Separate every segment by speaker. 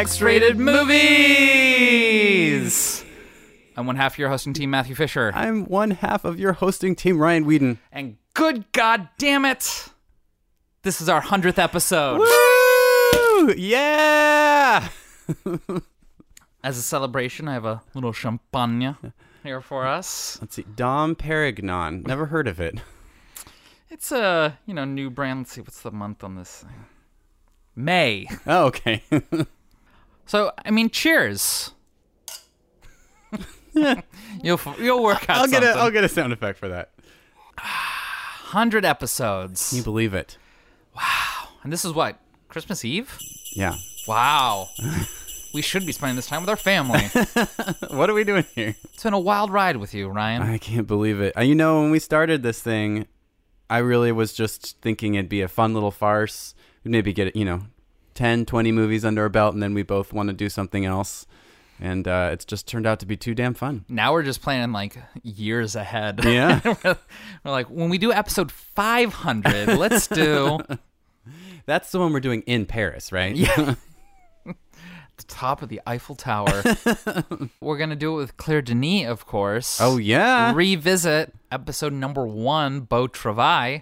Speaker 1: To X-Rated Movies. I'm one half of your hosting team, Matthew Fisher,
Speaker 2: I'm one half of your hosting team, Ryan Whedon.
Speaker 1: and good God damn it, this is our hundredth episode.
Speaker 2: Woo! Yeah!
Speaker 1: As a celebration, I have a little champagne here for us.
Speaker 2: Let's see. Dom Perignon. Never heard of it.
Speaker 1: It's a you know new brand. Let's see what's the month on this. May.
Speaker 2: Oh, okay.
Speaker 1: So I mean, cheers. you'll you'll work out
Speaker 2: I'll get a
Speaker 1: something.
Speaker 2: I'll get a sound effect for that.
Speaker 1: Hundred episodes,
Speaker 2: Can you believe it? Wow!
Speaker 1: And this is what Christmas Eve.
Speaker 2: Yeah.
Speaker 1: Wow. we should be spending this time with our family.
Speaker 2: What are we doing here?
Speaker 1: It's been a wild ride with you, Ryan.
Speaker 2: I can't believe it. Uh, You know, when we started this thing, I really was just thinking it'd be a fun little farce. We'd maybe get, you know, 10, 20 movies under our belt, and then we both want to do something else. And uh, it's just turned out to be too damn fun.
Speaker 1: Now we're just planning like years ahead.
Speaker 2: Yeah.
Speaker 1: we're, we're like, when we do episode 500, let's do
Speaker 2: That's the one we're doing in Paris, right?
Speaker 1: Yeah. the top of the Eiffel Tower. we're going to do it with Claire Denis, of course.
Speaker 2: Oh, yeah.
Speaker 1: Revisit episode number one, Beau Travail.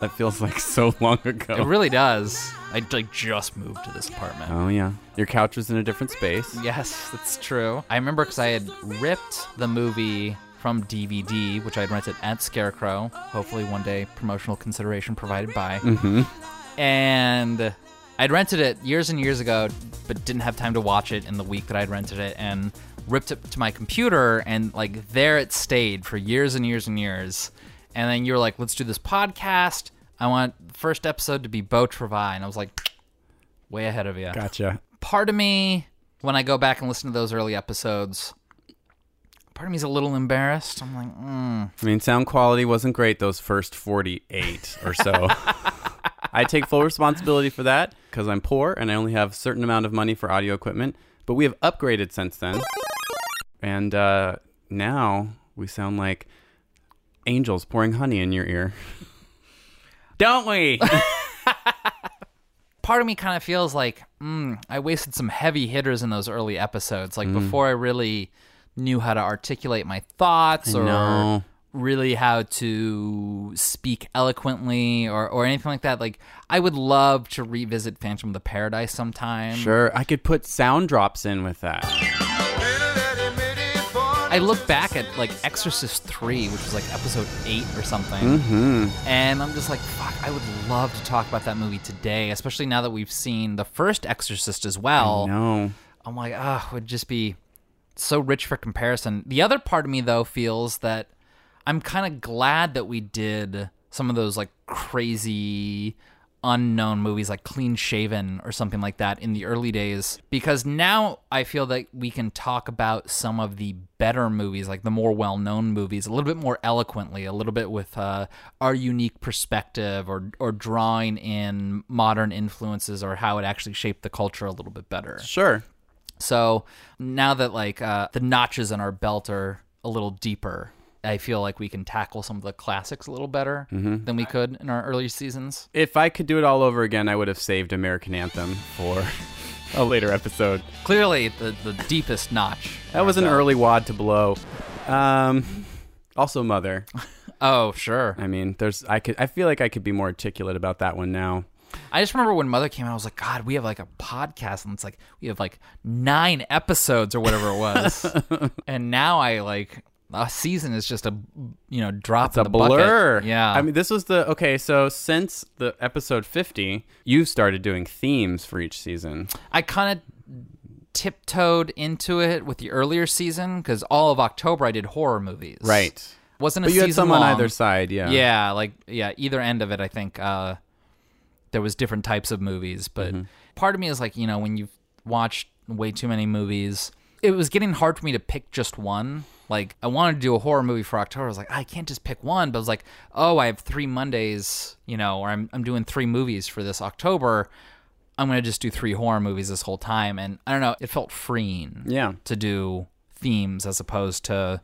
Speaker 2: That feels like so long ago.
Speaker 1: It really does. I like just moved to this apartment.
Speaker 2: Oh yeah, your couch was in a different space.
Speaker 1: Yes, that's true. I remember because I had ripped the movie from DVD, which I had rented at Scarecrow. Hopefully, one day, promotional consideration provided by.
Speaker 2: Mm-hmm.
Speaker 1: And I'd rented it years and years ago, but didn't have time to watch it in the week that I'd rented it, and ripped it to my computer, and like there it stayed for years and years and years. And then you were like, "Let's do this podcast. I want the first episode to be Beau Travail. and I was like, "Way ahead of you."
Speaker 2: Gotcha.
Speaker 1: part of me when I go back and listen to those early episodes, part of me is a little embarrassed. I'm like, mm.
Speaker 2: I mean, sound quality wasn't great those first forty-eight or so. I take full responsibility for that because I'm poor and I only have a certain amount of money for audio equipment. But we have upgraded since then, and uh, now we sound like angels pouring honey in your ear. Don't we?
Speaker 1: part of me kind of feels like mm, I wasted some heavy hitters in those early episodes. Like before I really knew how to articulate my thoughts or
Speaker 2: know.
Speaker 1: really how to speak eloquently or, or anything like that. Like I would love to revisit Phantom of the Paradise sometime.
Speaker 2: sure, I could put sound drops in with that.
Speaker 1: I look back at like Exorcist 3, which was like episode 8 or something,
Speaker 2: Mm-hmm.
Speaker 1: and I'm just like, fuck, I would love to talk about that movie today, especially now that we've seen the first Exorcist as well.
Speaker 2: No.
Speaker 1: I'm like, ah, would just be so rich for comparison. The other part of me, though, feels that I'm kind of glad that we did some of those like crazy unknown movies like Clean Shaven or something like that in the early days because now I feel that we can talk about some of the better movies like the more well-known movies a little bit more eloquently a little bit with uh, our unique perspective or or drawing in modern influences or how it actually shaped the culture a little bit better
Speaker 2: Sure.
Speaker 1: so now that like uh, the notches in our belt are a little deeper, I feel like we can tackle some of the classics a little better than we could in our early seasons.
Speaker 2: If I could do it all over again, I would have saved American Anthem for a later episode.
Speaker 1: Clearly, the the deepest notch.
Speaker 2: That was an
Speaker 1: belt.
Speaker 2: early wad to blow. Um, also, Mother.
Speaker 1: Oh, sure.
Speaker 2: I mean, there's. I could. I feel like I could be more articulate about that one now.
Speaker 1: I just remember when Mother came out, I was like, God, we have like a podcast, and it's like we have like nine episodes or whatever it was, and now I like a season is just a you know drop
Speaker 2: It's
Speaker 1: in
Speaker 2: a
Speaker 1: the bucket.
Speaker 2: blur.
Speaker 1: Yeah,
Speaker 2: I mean, this was the okay. So since the episode fifty, you've started doing themes for each season.
Speaker 1: I kind of tiptoed into it with the earlier season because all of October I did horror movies.
Speaker 2: Right.
Speaker 1: Wasn't a
Speaker 2: But you
Speaker 1: season
Speaker 2: had some on either side. Yeah.
Speaker 1: Yeah, like yeah, either end of it. I think uh, there was different types of movies, but
Speaker 2: Mm-hmm.
Speaker 1: part of me is like you know when you've watched way too many movies, it was getting hard for me to pick just one. Like I wanted to do a horror movie for October. I was like, I can't just pick one. But I was like, oh, I have three Mondays, you know, or I'm I'm doing three movies for this October. I'm gonna just do three horror movies this whole time, and I don't know, it felt freeing
Speaker 2: Yeah.
Speaker 1: to do themes as opposed to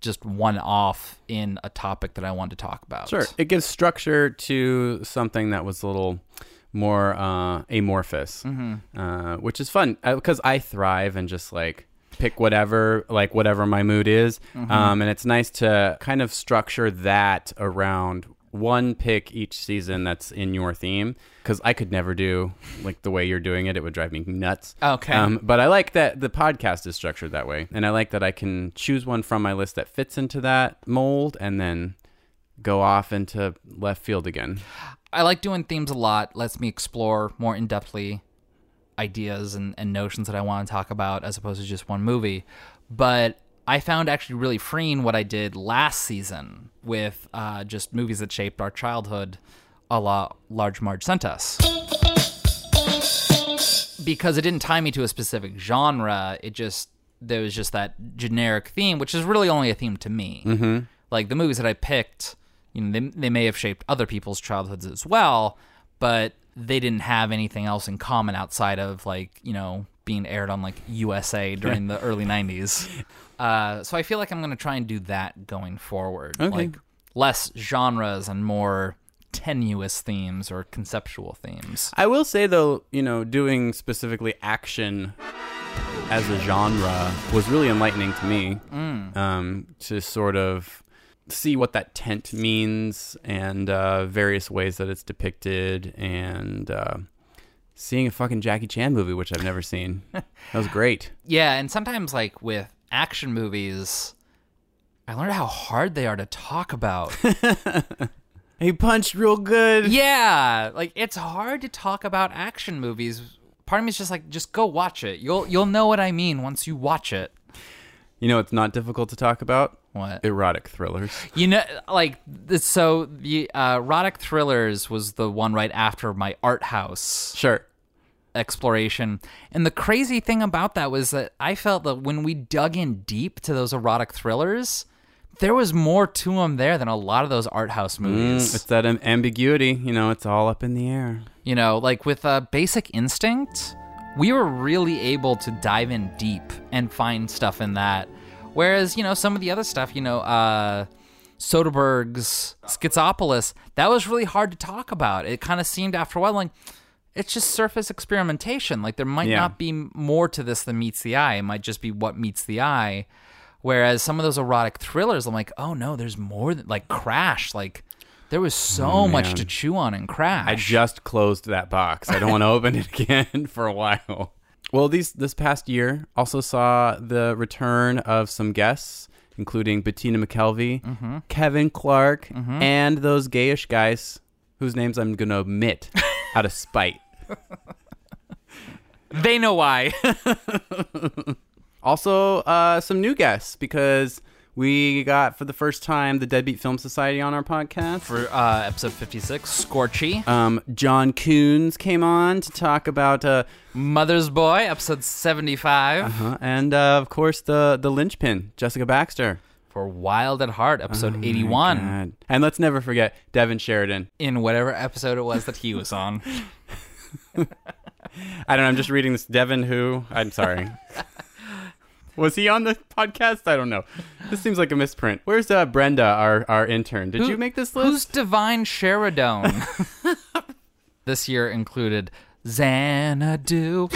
Speaker 1: just one off in a topic that I wanted to talk about.
Speaker 2: Sure. It gives structure to something that was a little more uh, amorphous, uh, which is fun because I thrive and just like pick whatever like whatever my mood is, um, and it's nice to kind of structure that around one pick each season that's in your theme because I could never do like the way you're doing it. It would drive me nuts.
Speaker 1: Okay.
Speaker 2: Um, but I like that the podcast is structured that way, and I like that I can choose one from my list that fits into that mold, and then go off into left field again.
Speaker 1: I like doing themes a lot. Lets me explore more in depthly ideas and, and notions that I want to talk about as opposed to just one movie. But I found actually really freeing what I did last season with uh, just movies that shaped our childhood, a la Large Marge sent us. Because it didn't tie me to a specific genre, it just there was just that generic theme, which is really only a theme to me. Mm-hmm. Like the movies that I picked, you know, they, they may have shaped other people's childhoods as well, but they didn't have anything else in common outside of like you know being aired on like USA during the early '90s. Uh, so I feel like I'm going to try and do that going forward,
Speaker 2: Okay.
Speaker 1: like less genres and more tenuous themes or conceptual themes.
Speaker 2: I will say though, you know, doing specifically action as a genre was really enlightening to me. Um, to sort of see what that tent means and uh, various ways that it's depicted, and uh, seeing a fucking Jackie Chan movie, which I've never seen. that was great.
Speaker 1: Yeah, and sometimes like with action movies, I learned how hard they are to talk about.
Speaker 2: He punched real good.
Speaker 1: yeah, like it's hard to talk about action movies. Part of me is just like, just go watch it. You'll you'll know what I mean once you watch it.
Speaker 2: You know, it's not difficult to talk about
Speaker 1: What?
Speaker 2: erotic thrillers.
Speaker 1: You know, like so the uh, erotic thrillers was the one right after my art house
Speaker 2: Sure.
Speaker 1: exploration, and the crazy thing about that was that I felt that when we dug in deep to those erotic thrillers, there was more to them there than a lot of those art house movies.
Speaker 2: Mm, it's that ambiguity. You know, it's all up in the air.
Speaker 1: You know, like with uh, Basic Instinct, we were really able to dive in deep and find stuff in that. Whereas, you know, some of the other stuff, you know, uh, Soderbergh's Schizopolis, that was really hard to talk about. It kind of seemed after a while like it's just surface experimentation. Like there might
Speaker 2: Yeah.
Speaker 1: not be more to this than meets the eye. It might just be what meets the eye. Whereas some of those erotic thrillers, I'm like, oh no, there's more than like Crash. Like there was so much to chew on and Crash.
Speaker 2: I just closed that box. I don't want to open it again for a while. Well, these this past year also saw the return of some guests, including Bettina McKelvey, Kevin Clark, and those gayish guys whose names I'm going to omit out of spite.
Speaker 1: They know why.
Speaker 2: Also, uh, some new guests because we got for the first time the Deadbeat Film Society on our podcast.
Speaker 1: For uh, episode 56, Scorchy.
Speaker 2: um, John Coons came on to talk about uh,
Speaker 1: Mother's Boy, episode 75.
Speaker 2: Uh-huh. And uh, of course, the the linchpin, Jessica Baxter.
Speaker 1: For Wild at Heart, episode
Speaker 2: Oh
Speaker 1: 81.
Speaker 2: And let's never forget Devin Sheridan.
Speaker 1: In whatever episode it was that he was on.
Speaker 2: I don't know. I'm just reading this. Devin, who? I'm sorry. Was he on the podcast? I don't know. This seems like a misprint. Where's uh, Brenda, our, our intern? Did
Speaker 1: Who-
Speaker 2: you make this list?
Speaker 1: Who's Divine Sheridan? this year included Xanadu,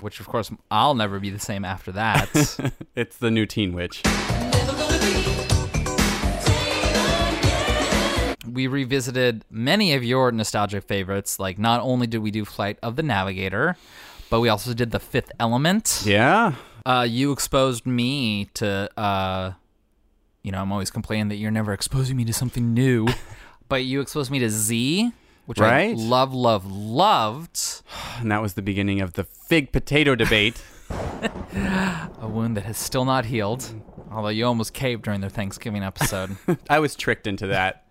Speaker 1: which of course I'll never be the same after that.
Speaker 2: it's the new Teen Witch.
Speaker 1: we revisited many of your nostalgic favorites. Like, not only did we do Flight of the Navigator, but we also did The Fifth Element.
Speaker 2: Yeah.
Speaker 1: Uh, you exposed me to, uh, you know, I'm always complaining that you're never exposing me to something new, but you exposed me to Z, which
Speaker 2: Right.
Speaker 1: I love, love, loved.
Speaker 2: And that was the beginning of the fig potato debate.
Speaker 1: A wound that has still not healed, although you almost caved during their Thanksgiving episode.
Speaker 2: I was tricked into that.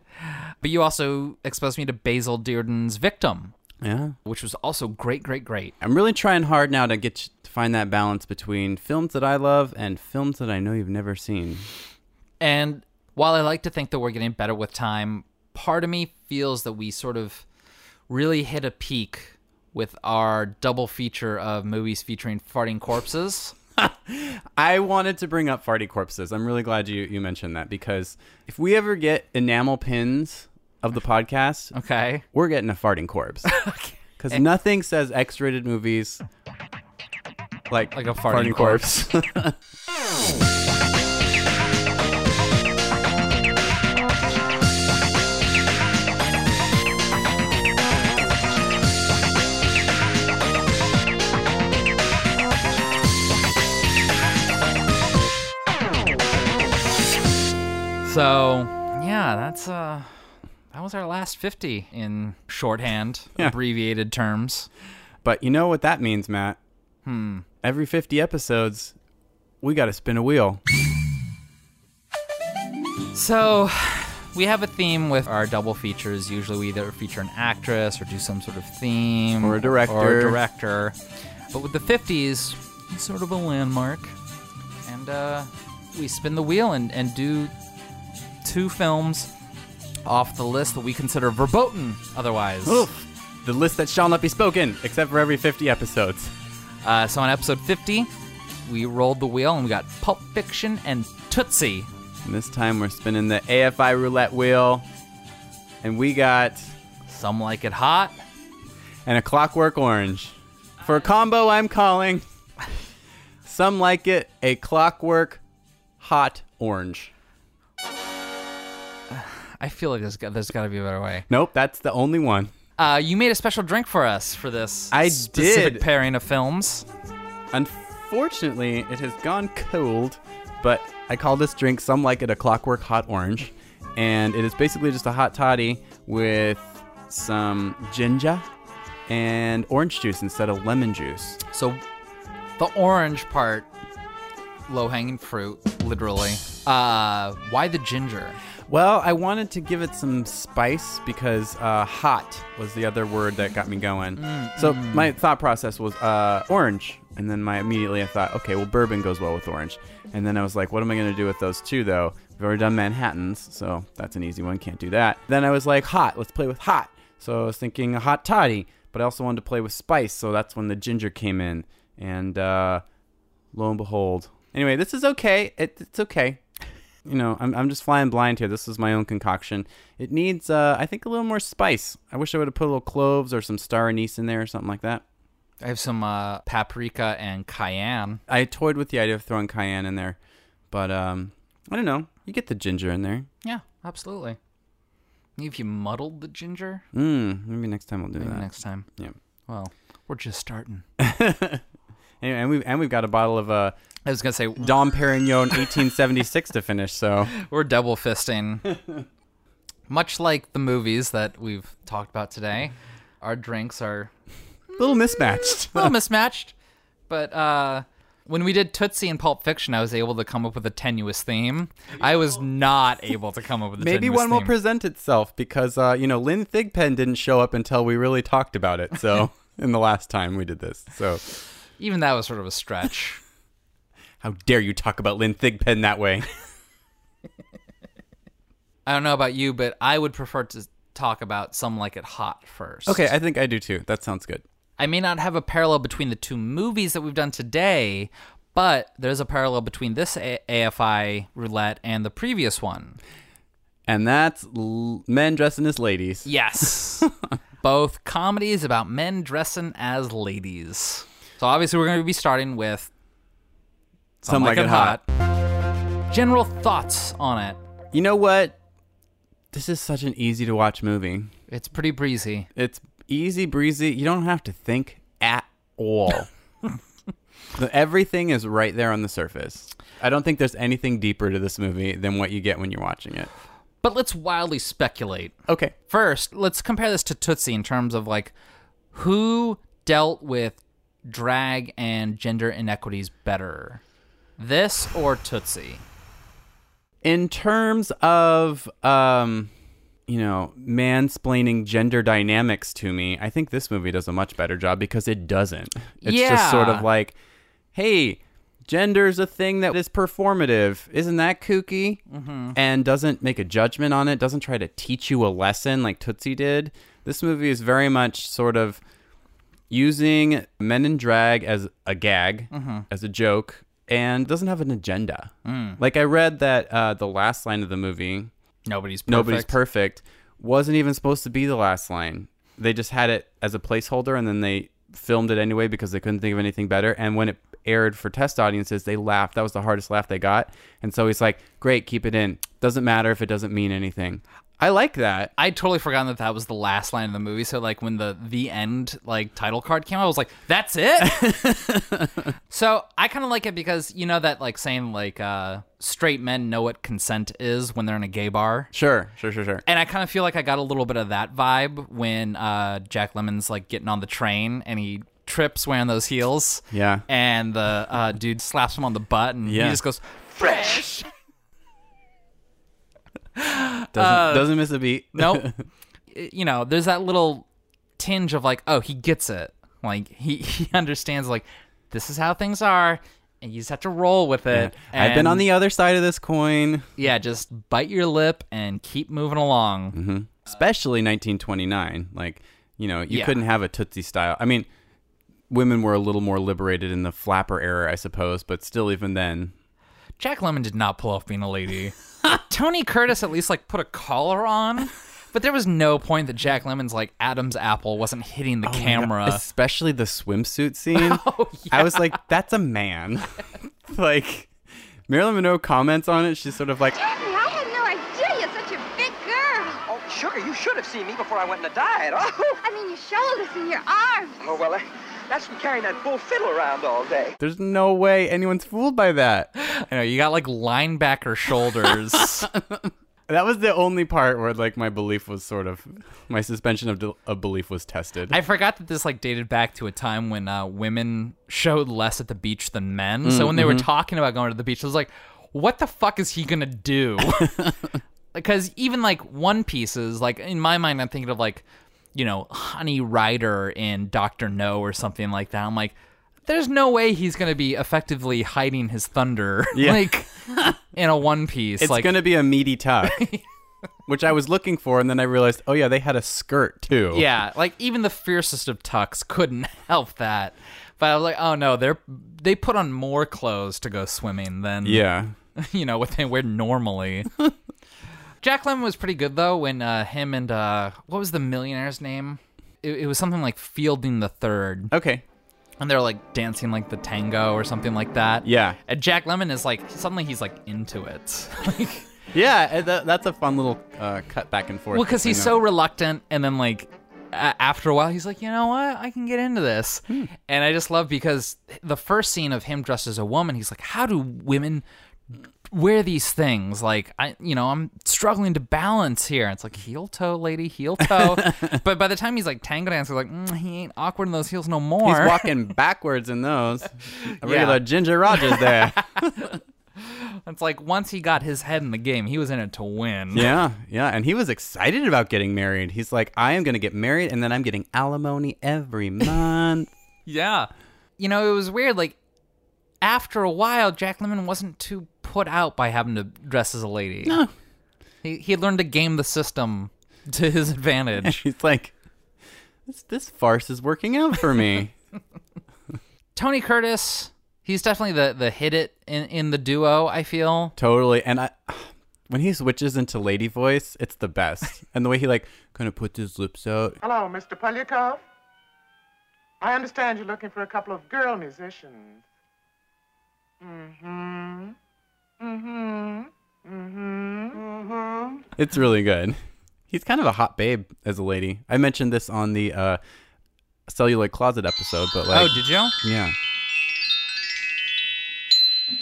Speaker 1: but you also exposed me to Basil Dearden's Victim,
Speaker 2: Yeah.
Speaker 1: which was also great, great, great.
Speaker 2: I'm really trying hard now to get to find that balance between films that I love and films that I know you've never seen.
Speaker 1: And while I like to think that we're getting better with time, part of me feels that we sort of really hit a peak with our double feature of movies featuring farting corpses.
Speaker 2: I wanted to bring up farty corpses. I'm really glad you, you mentioned that because if we ever get enamel pins of the podcast,
Speaker 1: Okay.
Speaker 2: we're getting a farting corpse. Because nothing says X rated movies like,
Speaker 1: Like a farting corpse. So yeah, that's uh that was our last fifty in shorthand,
Speaker 2: Yeah.
Speaker 1: abbreviated terms.
Speaker 2: but you know what that means, Matt? Hmm. Every 50 episodes, we got to spin a wheel.
Speaker 1: So we have a theme with our double features. Usually we either feature an actress or do some sort of theme
Speaker 2: Or a director.
Speaker 1: Or a director. But with the 50s, it's sort of a landmark. And uh, we spin the wheel and, and do two films off the list that we consider verboten otherwise.
Speaker 2: Oof. The list that shall not be spoken, except for every 50 episodes.
Speaker 1: Uh, so on episode 50, we rolled the wheel and we got Pulp Fiction and Tootsie.
Speaker 2: And this time we're spinning the AFI roulette wheel. And we got
Speaker 1: Some like it hot.
Speaker 2: and a clockwork orange. For a combo, I'm calling. Some like it a clockwork hot orange.
Speaker 1: I feel like there's got, there's got to be a better way.
Speaker 2: Nope, that's the only one.
Speaker 1: Uh, you made a special drink for us for this
Speaker 2: I
Speaker 1: specific
Speaker 2: did.
Speaker 1: pairing of films.
Speaker 2: Unfortunately, it has gone cold, but I call this drink some like it a clockwork hot orange. And it is basically just a hot toddy with some ginger and orange juice instead of lemon juice.
Speaker 1: So, the orange part, low hanging fruit, literally. Uh, why the ginger?
Speaker 2: Well, I wanted to give it some spice because uh, hot was the other word that got me going. So my thought process was uh, orange, and then my immediately I thought, okay, well bourbon goes well with orange, and then I was like, what am I going to do with those two though? We've already done Manhattan's, so that's an easy one. Can't do that. Then I was like, hot. Let's play with hot. So I was thinking a hot toddy, but I also wanted to play with spice, so that's when the ginger came in, and uh, lo and behold. Anyway, this is okay. It, it's okay you know, I'm, I'm just flying blind here. This is my own concoction. It needs, uh, I think, a little more spice. I wish I would have put a little cloves or some star anise in there or something like that.
Speaker 1: I have some uh, paprika and cayenne.
Speaker 2: I toyed with the idea of throwing cayenne in there, but um, I don't know. You get the ginger in there.
Speaker 1: Yeah, absolutely. If you muddled the ginger,
Speaker 2: Mm, maybe next time we'll do
Speaker 1: maybe
Speaker 2: that.
Speaker 1: next time.
Speaker 2: Yeah.
Speaker 1: Well, we're just starting.
Speaker 2: Anyway, and we and we've got a bottle of uh,
Speaker 1: I was gonna say
Speaker 2: Dom Perignon 1876 to finish. So
Speaker 1: we're double fisting. Much like the movies that we've talked about today, our drinks are
Speaker 2: a little mismatched.
Speaker 1: a little mismatched. But uh, when we did Tootsie and Pulp Fiction, I was able to come up with a tenuous theme. I was not able to come up with a
Speaker 2: Maybe one will present itself because uh, you know Lynn Thigpen didn't show up until we really talked about it. So in the last time we did this, so
Speaker 1: Even that was sort of a stretch.
Speaker 2: how dare you talk about Lynn Thigpen that way?
Speaker 1: I don't know about you, but I would prefer to talk about Some Like It Hot first.
Speaker 2: okay, I think I do too. That sounds good.
Speaker 1: I may not have a parallel between the two movies that we've done today, but there's a parallel between this a- AFI roulette and the previous one.
Speaker 2: And that's l- men dressing as ladies.
Speaker 1: Yes. Both comedies about men dressing as ladies. So obviously we're going to be starting with
Speaker 2: Something Like It Hot.
Speaker 1: General thoughts on it.
Speaker 2: You know what? This is such an easy to watch movie.
Speaker 1: It's pretty breezy.
Speaker 2: It's easy breezy. You don't have to think at all. The- Everything is right there on the surface. I don't think there's anything deeper to this movie than what you get when you're watching it.
Speaker 1: But let's wildly speculate.
Speaker 2: Okay.
Speaker 1: First, let's compare this to Tootsie in terms of like who dealt with drag and gender inequities better. This or Tootsie?
Speaker 2: in terms of um you know mansplaining gender dynamics to me i think this movie does a much better job because it doesn't it's just sort of like hey gender's a thing that is performative isn't that kooky mm-hmm. and doesn't make a judgment on it doesn't try to teach you a lesson like tootsie did this movie is very much sort of using men in drag as a gag, as a joke, and doesn't have an agenda. Like I read that uh, the last line of the movie,
Speaker 1: Nobody's perfect.
Speaker 2: "Nobody's perfect," wasn't even supposed to be the last line. They just had it as a placeholder and then they filmed it anyway because they couldn't think of anything better. And when it aired for test audiences, they laughed. That was the hardest laugh they got. And so he's like, great, keep it in. Doesn't matter if it doesn't mean anything. I like that.
Speaker 1: I'd totally forgotten that that was the last line of the movie. So like when the the end like title card came out, I was like, "That's it." so I kind of like it because you know that like saying like uh, straight men know what consent is when they're in a gay bar.
Speaker 2: Sure, sure, sure, sure.
Speaker 1: And I kind of feel like I got a little bit of that vibe when uh, Jack Lemmon's like getting on the train and he trips wearing those heels.
Speaker 2: Yeah.
Speaker 1: And the uh, dude slaps him on the butt and
Speaker 2: Yeah.
Speaker 1: he just goes fresh.
Speaker 2: Doesn't,
Speaker 1: Uh,
Speaker 2: doesn't miss a beat.
Speaker 1: Nope. you know, there's that little tinge of like, oh, he gets it. Like he he understands like this is how things are, and you just have to roll with it.
Speaker 2: I've been on the other side of this coin.
Speaker 1: yeah. Just bite your lip and keep moving along.
Speaker 2: Mm-hmm. especially 1929. Like, you know, you
Speaker 1: Yeah.
Speaker 2: couldn't have a Tootsie style. I mean, women were a little more liberated in the flapper era, I suppose, but still, even then,
Speaker 1: Jack Lemmon did not pull off being a lady. Tony Curtis at least like put a collar on. But there was no point that Jack Lemmon's like Adam's apple wasn't hitting
Speaker 2: Oh
Speaker 1: the camera.
Speaker 2: especially the swimsuit scene.
Speaker 1: Oh,
Speaker 2: I was like, that's a man. like, Marilyn Monroe comments on it. She's sort of like,
Speaker 3: Jeffrey, I had no idea you're such a big girl.
Speaker 4: Oh, sugar, you should have seen me before I went on a diet. Oh,
Speaker 3: I mean, your shoulders and your arms.
Speaker 4: oh well, uh, that's from carrying that bull fiddle around all day.
Speaker 2: there's no way anyone's fooled by that.
Speaker 1: I know you got like linebacker shoulders.
Speaker 2: That was the only part where, like, my belief was sort of, my suspension of, of belief was tested.
Speaker 1: I forgot that this like dated back to a time when uh, women showed less at the beach than men. So when they were talking about going to the beach, I was like, "What the fuck is he gonna do?" Because even like One Pieces, like in my mind, I'm thinking of like, you know, Honey Rider in Doctor No or something like that. I'm like, there's no way he's gonna be effectively hiding his thunder
Speaker 2: Yeah.
Speaker 1: like in a One Piece.
Speaker 2: It's
Speaker 1: like,
Speaker 2: gonna be a meaty tuck, which I was looking for, and then I realized, oh yeah, they had a skirt too.
Speaker 1: Yeah, like even the fiercest of tucks couldn't help that. But I was like, oh no, they're they put on more clothes to go swimming than
Speaker 2: yeah.
Speaker 1: you know what they wear normally. Jack Lemmon was pretty good though when uh, him and uh, what was the millionaire's name? It, it was something like Fielding the Third,
Speaker 2: Okay.
Speaker 1: and they're like dancing like the tango or something like that.
Speaker 2: Yeah.
Speaker 1: and Jack Lemmon is like suddenly he's like into it. like,
Speaker 2: Yeah, that, that's a fun little uh, cut back and forth.
Speaker 1: Well, because he's so reluctant, and then like a- after a while, he's like, you know what, I can get into this. And I just love because the first scene of him dressed as a woman, he's like, how do women wear these things? Like, I, you know, I'm struggling to balance here. It's like heel toe, lady, heel toe. but by the time he's like tango dancing, like mm, he ain't awkward in those heels no more.
Speaker 2: He's walking backwards in those. A
Speaker 1: Yeah.
Speaker 2: regular Ginger Rogers there.
Speaker 1: It's like once he got his head in the game, he was in it to win.
Speaker 2: yeah, yeah, and he was excited about getting married. He's like, I am going to get married, and then I'm getting alimony every month.
Speaker 1: Yeah. You know, it was weird. Like, after a while, Jack Lemmon wasn't too put out by having to dress as a lady.
Speaker 2: No.
Speaker 1: He, he learned to game the system to his advantage.
Speaker 2: He's like, this this farce is working out for me.
Speaker 1: Tony Curtis, he's definitely the, the hit it in, in the duo, I feel.
Speaker 2: totally, and I. When he switches into lady voice, it's the best. And the way he like kind of puts his lips out.
Speaker 5: Hello, Mr. Poliakoff. I understand you're looking for a couple of girl musicians. Mm-hmm. Mm-hmm. Mm-hmm. Mm-hmm.
Speaker 2: It's really good. He's kind of a hot babe as a lady. I mentioned this on the uh, celluloid closet episode, but like,
Speaker 1: oh, did you?
Speaker 2: yeah.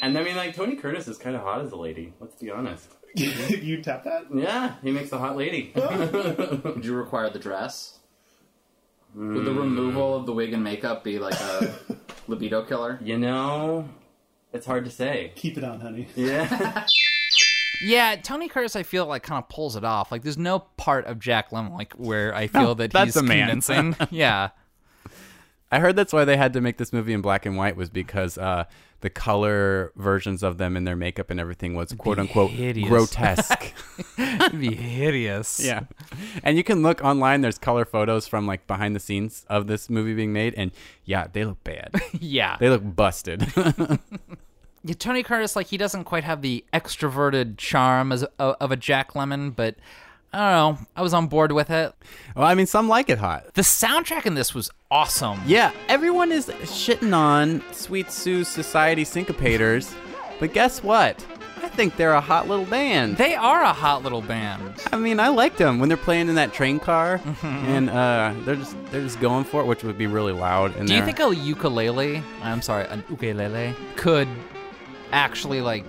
Speaker 2: And I mean, like Tony Curtis is kind of hot as a lady. Let's be honest.
Speaker 6: you tap that?
Speaker 2: Yeah, he makes a hot lady.
Speaker 1: Would you require the dress? Would the removal of the wig and makeup be like a libido killer?
Speaker 2: you know, it's hard to say.
Speaker 6: Keep it on, honey.
Speaker 2: Yeah.
Speaker 1: Yeah, Tony Curtis, I feel like kind of pulls it off. Like, there's no part of Jack Lemmon like where I feel
Speaker 2: No,
Speaker 1: that
Speaker 2: that's
Speaker 1: he's
Speaker 2: a man.
Speaker 1: convincing. yeah,
Speaker 2: I heard that's why they had to make this movie in black and white was because uh, the color versions of them and their makeup and everything was quote unquote
Speaker 1: hideous.
Speaker 2: grotesque.
Speaker 1: it'd be hideous.
Speaker 2: yeah. And you can look online, there's color photos from like behind the scenes of this movie being made, and yeah, they look bad.
Speaker 1: yeah.
Speaker 2: they look busted.
Speaker 1: Yeah, Tony Curtis, like he doesn't quite have the extroverted charm as of, of a Jack Lemmon, but I don't know. I was on board with it.
Speaker 2: Well, I mean, some like it hot.
Speaker 1: The soundtrack in this was awesome.
Speaker 2: Yeah, everyone is shitting on Sweet Sue Society Syncopators, but guess what? I think they're a hot little band.
Speaker 1: They are a hot little band.
Speaker 2: I mean, I liked them when they're playing in that train car,
Speaker 1: Mm-hmm.
Speaker 2: and uh, they're just they're just going for it, which would be really loud. In
Speaker 1: Do you
Speaker 2: there.
Speaker 1: think a ukulele, I'm sorry, an ukulele, could actually like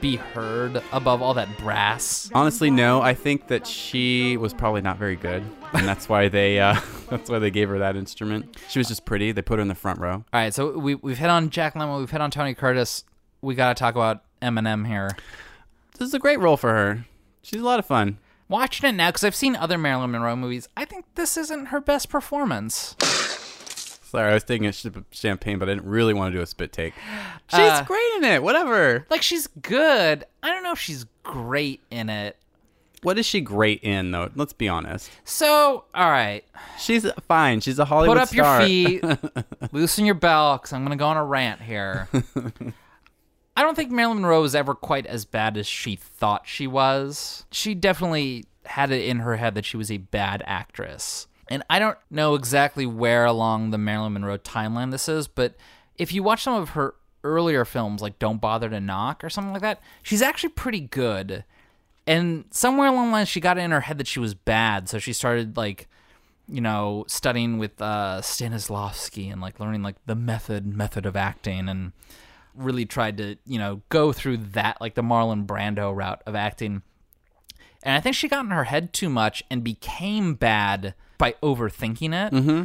Speaker 1: be heard above all that brass?
Speaker 2: Honestly, no. I think that she was probably not very good, and that's why they uh, that's why they gave her that instrument. She was just pretty. They put her in the front row.
Speaker 1: All right, so we we've hit on Jack Lemmon, we've hit on Tony Curtis. We got to talk about Eminem here.
Speaker 2: This is a great role for her. She's a lot of fun.
Speaker 1: Watching it now because I've seen other Marilyn Monroe movies. I think this isn't her best performance.
Speaker 2: Sorry, I was taking a sip of champagne, but I didn't really want to do a spit take. She's
Speaker 1: Uh,
Speaker 2: great in it. Whatever.
Speaker 1: Like she's good. I don't know if she's great in it.
Speaker 2: What is she great in, though? Let's be honest.
Speaker 1: So, all right,
Speaker 2: She's fine. She's a Hollywood
Speaker 1: put up
Speaker 2: star.
Speaker 1: your feet, loosen your belt, because I'm going to go on a rant here. I don't think Marilyn Monroe was ever quite as bad as she thought she was. She definitely had it in her head that she was a bad actress. And I don't know exactly where along the Marilyn Monroe timeline this is, but if you watch some of her earlier films, like Don't Bother to Knock or something like that, she's actually pretty good. And somewhere along the line, she got in her head that she was bad, so she started like you know, studying with uh, Stanislavski and like learning like the method method of acting and really tried to you know go through that like the Marlon Brando route of acting. And I think she got in her head too much and became bad by overthinking it. Mm-hmm.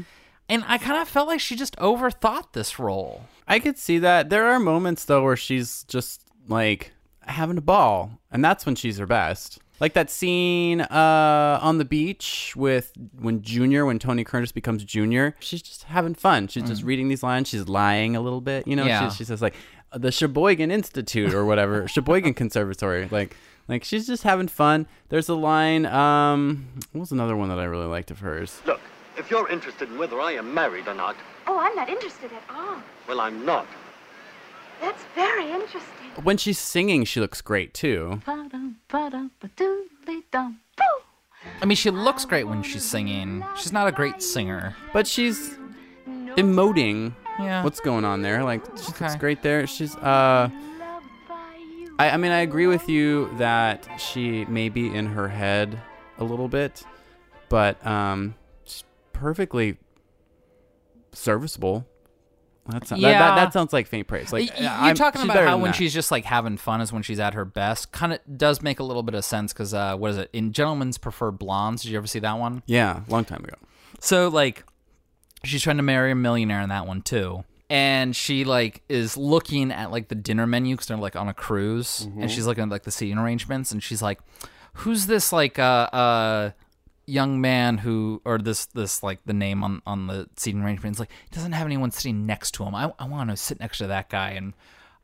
Speaker 1: And I kind of felt like she just overthought this role.
Speaker 2: I could see that. There are moments though where she's just like having a ball, and that's when she's her best. Like that scene uh, on the beach with when Junior, when Tony Curtis becomes Junior, she's just having fun. She's just reading these lines. She's lying a little bit, you know.
Speaker 1: Yeah.
Speaker 2: She, she says like the Sheboygan Institute or whatever, Sheboygan Conservatory. Like, like she's just having fun. There's a line. Um, what was another one that I really liked of hers?
Speaker 7: Look, if you're interested in whether I am married or not,
Speaker 3: Oh, I'm not interested at all.
Speaker 7: well, I'm not.
Speaker 3: That's very interesting.
Speaker 2: When she's singing, she looks great too.
Speaker 1: I mean, she looks great when she's singing. She's not a great singer.
Speaker 2: But she's emoting
Speaker 1: Yeah.
Speaker 2: what's going on there. Like she looks great there. She's uh I, I mean I agree with you that she may be in her head a little bit, but um she's perfectly serviceable. That's that, that,
Speaker 1: Yeah.
Speaker 2: that sounds like faint praise. Like
Speaker 1: Y- y-
Speaker 2: I'm-
Speaker 1: You're talking about how when
Speaker 2: that.
Speaker 1: she's just like having fun is when she's at her best. Kind of does make a little bit of sense because uh, what is it in Gentlemen's Prefer Blondes? Did you ever see that one?
Speaker 2: yeah, long time ago.
Speaker 1: So like, she's trying to marry a millionaire in that one too, and she like is looking at like the dinner menu because they're like on a cruise, and she's looking at like the seating arrangements, and she's like, "Who's this like uh uh young man who or this this like the name on on the seating arrangement? It's like he doesn't have anyone sitting next to him. I I want to sit next to that guy, and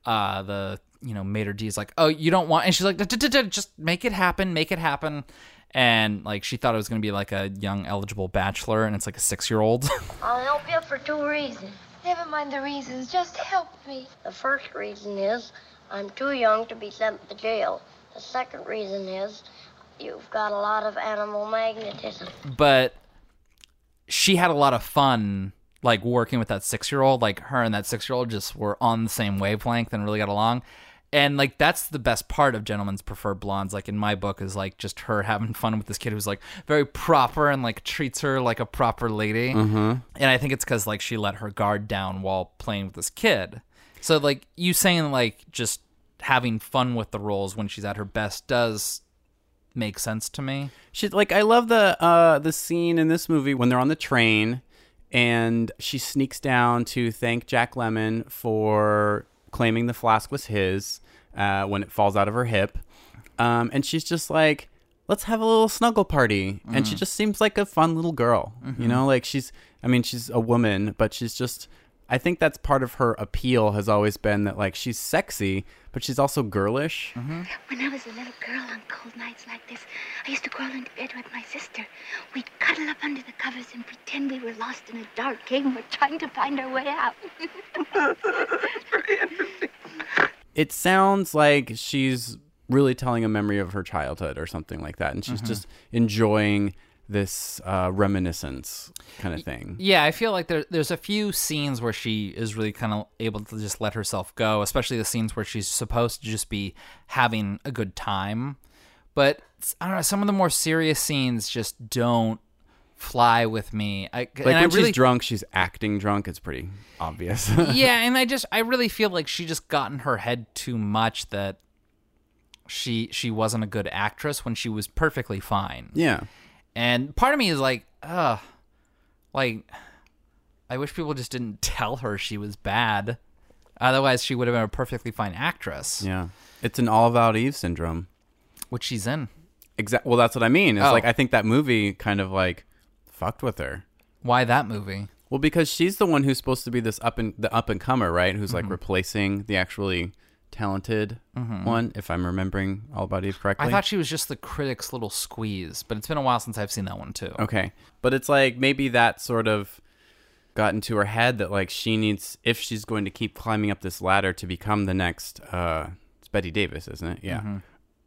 Speaker 1: uh the you know Maitre D is like, oh you don't want, and she's like, "D-d-d-d- just make it happen, make it happen. And like she thought it was gonna be like a young eligible bachelor, and it's like a six year old.
Speaker 8: I'll help you for two reasons.
Speaker 3: Never mind the reasons, just help me.
Speaker 8: The first reason is I'm too young to be sent to jail. The second reason is you've got a lot of animal magnetism.
Speaker 1: but she had a lot of fun like working with that six year old. Like her and that six year old just were on the same wavelength and really got along. And like that's the best part of Gentlemen's Prefer Blondes. Like in my book is like just her having fun with this kid who's like very proper and like treats her like a proper lady. Mm-hmm. And I think it's because like she let her guard down while playing with this kid. So like you saying like just having fun with the roles when she's at her best does make sense to me.
Speaker 2: She like I love the uh the scene in this movie when they're on the train and she sneaks down to thank Jack Lemmon for claiming the flask was his uh, when it falls out of her hip. Um, and she's just like, let's have a little snuggle party. And she just seems like a fun little girl. You know, like she's, I mean, she's a woman, but she's just, I think that's part of her appeal has always been that like she's sexy, but she's also girlish.
Speaker 3: When I was a little girl on cold nights like this, I used to crawl into bed with my sister. We'd cuddle up under the covers and pretend we were lost in a dark cave and were trying to find our way out.
Speaker 2: it sounds like she's really telling a memory of her childhood or something like that, and she's
Speaker 1: Mm-hmm.
Speaker 2: just enjoying this uh, reminiscence kind of thing.
Speaker 1: Yeah, I feel like there, there's a few scenes where she is really kind of able to just let herself go, especially the scenes where she's supposed to just be having a good time. But I don't know, some of the more serious scenes just don't fly with me. I,
Speaker 2: Like when
Speaker 1: I really,
Speaker 2: she's drunk, she's acting drunk. It's pretty obvious.
Speaker 1: yeah, and I just I really feel like she just got in her head too much that she she wasn't a good actress when she was perfectly fine.
Speaker 2: yeah.
Speaker 1: And part of me is like, ugh, like, I wish people just didn't tell her she was bad. Otherwise, she would have been a perfectly fine actress,
Speaker 2: Yeah. It's an all about Eve syndrome.
Speaker 1: which she's in.
Speaker 2: Exactly. Well, that's what I mean. It's
Speaker 1: Oh.
Speaker 2: like I think that movie kind of like fucked with her.
Speaker 1: Why that movie?
Speaker 2: Well, because she's the one who's supposed to be this up and the up and comer, right? Who's
Speaker 1: Mm-hmm.
Speaker 2: like replacing the actually talented one, if I'm remembering all about Eve correctly.
Speaker 1: I thought she was just the critic's little squeeze, but it's been a while since I've seen that one too.
Speaker 2: Okay. But it's like maybe that sort of got into her head that like she needs if she's going to keep climbing up this ladder to become the next uh it's Betty Davis, isn't it? Yeah.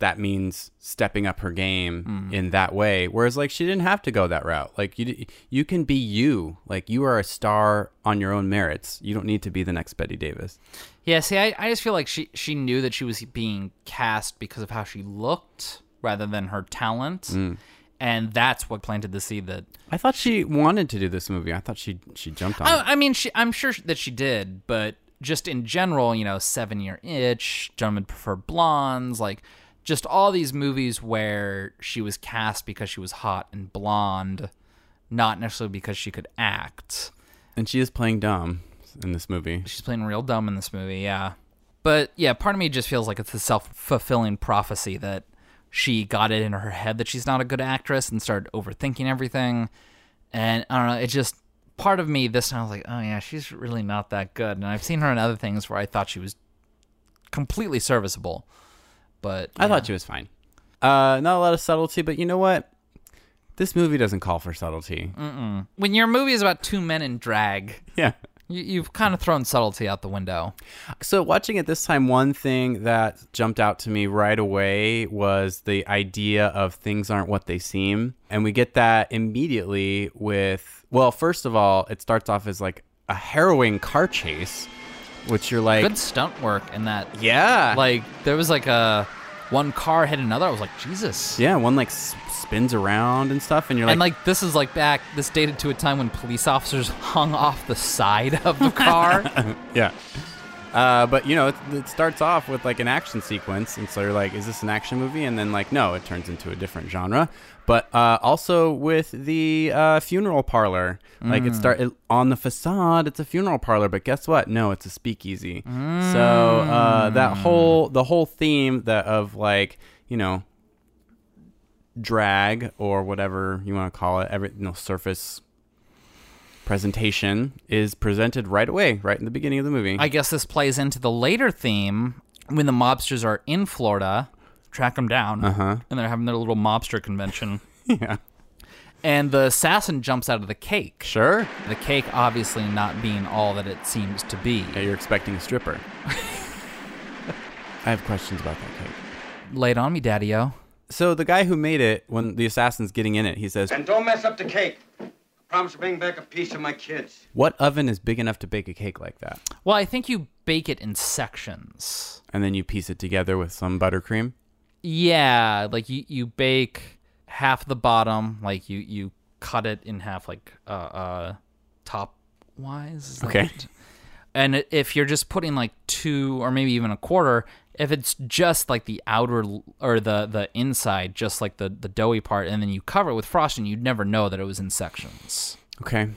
Speaker 2: That means stepping up her game in that way. Whereas like she didn't have to go that route. Like you you can be you. Like you are a star on your own merits. You don't need to be the next Betty Davis.
Speaker 1: Yeah, see, I, I just feel like she she knew that she was being cast because of how she looked rather than her talent,
Speaker 2: Mm.
Speaker 1: and that's what planted the seed that
Speaker 2: I thought she wanted to do this movie. I thought she she jumped on it.
Speaker 1: I, I mean, she, I'm sure that she did, but just in general, you know, Seven Year Itch, Gentlemen Prefer Blondes, like just all these movies where she was cast because she was hot and blonde, not necessarily because she could act.
Speaker 2: And she is playing dumb in this movie.
Speaker 1: She's playing real dumb in this movie, yeah. But yeah, part of me just feels like it's a self fulfilling prophecy that she got it in her head that she's not a good actress and started overthinking everything. And I don't know, it just part of me this time I was like, oh yeah, she's really not that good. And I've seen her in other things where I thought she was completely serviceable. But
Speaker 2: I thought she was fine. Uh, not a lot of subtlety, but you know what? This movie doesn't call for subtlety.
Speaker 1: when your movie is about two men in drag,
Speaker 2: Yeah.
Speaker 1: you, you've kind of thrown subtlety out the window.
Speaker 2: So watching it this time, one thing that jumped out to me right away was the idea of things aren't what they seem, and we get that immediately with. Well, first of all, it starts off as like a harrowing car chase, which you're like,
Speaker 1: Good stunt work in that.
Speaker 2: yeah,
Speaker 1: Like there was like a one car hit another. I was like, Jesus.
Speaker 2: yeah, one like s- spins around and stuff, and you're like,
Speaker 1: and like this is like back this dated to a time when police officers hung off the side of the car.
Speaker 2: Yeah. Uh, but you know, it, it starts off with like an action sequence, and so you're like, "Is this an action movie?" And then like, no, it turns into a different genre. But uh, also with the uh, funeral parlor, like it start it, on the facade, it's a funeral parlor, but guess what? No, it's a speakeasy. So uh, that whole the whole theme that of like you know drag or whatever you want to call it, every you know surface presentation is presented right away, right in the beginning of the movie.
Speaker 1: I guess this plays into the later theme when the mobsters are in Florida, track them down,
Speaker 2: Uh-huh.
Speaker 1: and they're having their little mobster convention.
Speaker 2: yeah,
Speaker 1: And the assassin jumps out of the cake.
Speaker 2: sure.
Speaker 1: The cake obviously not being all that it seems to be.
Speaker 2: Yeah, you're expecting a stripper. I have questions about that cake.
Speaker 1: Lay it on me, Daddy-O.
Speaker 2: So the guy who made it, when the assassin's getting in it, he says,
Speaker 7: And don't mess up the cake. I promise to bring back a piece of my kids.
Speaker 2: "What oven is big enough to bake a cake like that?"
Speaker 1: Well, I think you bake it in sections.
Speaker 2: And then you piece it together with some buttercream.
Speaker 1: Yeah, like you, you bake half the bottom, like you, you cut it in half, like uh, uh top wise.
Speaker 2: Okay.
Speaker 1: what- And if you're just putting like two or maybe even a quarter, if it's just like the outer or the the inside, just like the the doughy part, and then you cover it with frosting, you'd never know that it was in sections.
Speaker 2: Okay.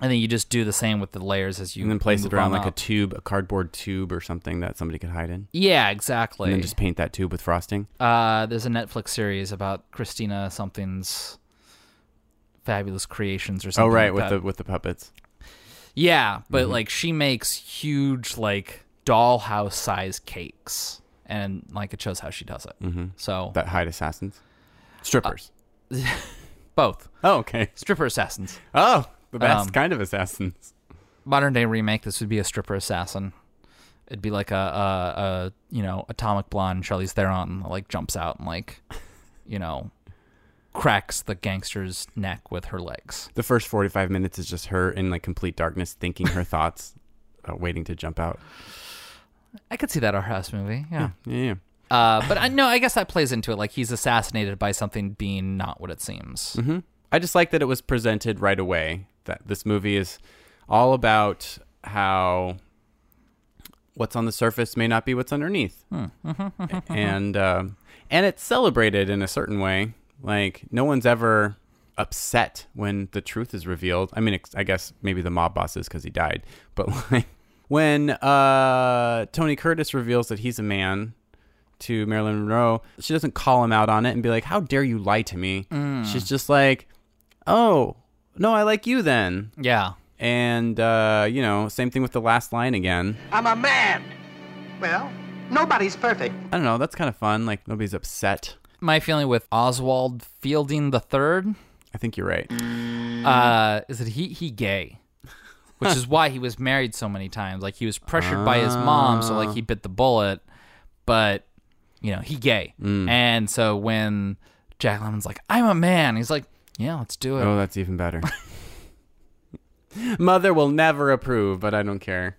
Speaker 1: And then you just do the same with the layers as you
Speaker 2: And then place it around like a tube, a cardboard tube or something that somebody could hide in.
Speaker 1: yeah, exactly.
Speaker 2: And then just paint that tube with frosting.
Speaker 1: Uh, there's a Netflix series about Christina something's fabulous creations or something.
Speaker 2: Oh right,
Speaker 1: like
Speaker 2: with
Speaker 1: that.
Speaker 2: the with the puppets.
Speaker 1: yeah, but
Speaker 2: Mm-hmm.
Speaker 1: like she makes huge like dollhouse size cakes, and like it shows how she does it. Mm-hmm. So
Speaker 2: That hide assassins. Strippers.
Speaker 1: both
Speaker 2: oh, okay.
Speaker 1: stripper assassins.
Speaker 2: Oh, the best
Speaker 1: Um,
Speaker 2: kind of assassins.
Speaker 1: Modern day remake. This would be a stripper assassin. It'd be like a, a, a you know atomic blonde Charlize Theron like jumps out and like you know cracks the gangster's neck with her legs.
Speaker 2: The first 45 minutes is just her in like complete darkness thinking her thoughts, uh, waiting to jump out.
Speaker 1: I could see that art house movie. Yeah.
Speaker 2: Yeah, yeah.
Speaker 1: Uh, but I no, I guess that plays into it. Like he's assassinated by something being not what it seems.
Speaker 2: hmm I just like that it was presented right away. That this movie is all about how what's on the surface may not be what's underneath, and um, and it's celebrated in a certain way. Like no one's ever upset when the truth is revealed. I mean, I guess maybe the mob boss is because he died, but like when uh, Tony Curtis reveals that he's a man to Marilyn Monroe, she doesn't call him out on it and be like, "How dare you lie to me?" She's just like, "Oh, no, I like you then."
Speaker 1: Yeah.
Speaker 2: And uh, you know, same thing with the last line again.
Speaker 4: I'm a man. Well, nobody's perfect.
Speaker 2: I don't know. That's kind of fun. Like nobody's upset.
Speaker 1: My feeling with Oswald Fielding the third
Speaker 2: I think you're right.
Speaker 1: uh, is that he he gay, which is why he was married so many times. Like he was pressured by his mom, so like he bit the bullet, but you know he gay, and so when Jack Lemmon's like, "I'm a man," he's like, "Yeah, let's do it."
Speaker 2: Oh, that's even better. Mother will never approve, but I don't care.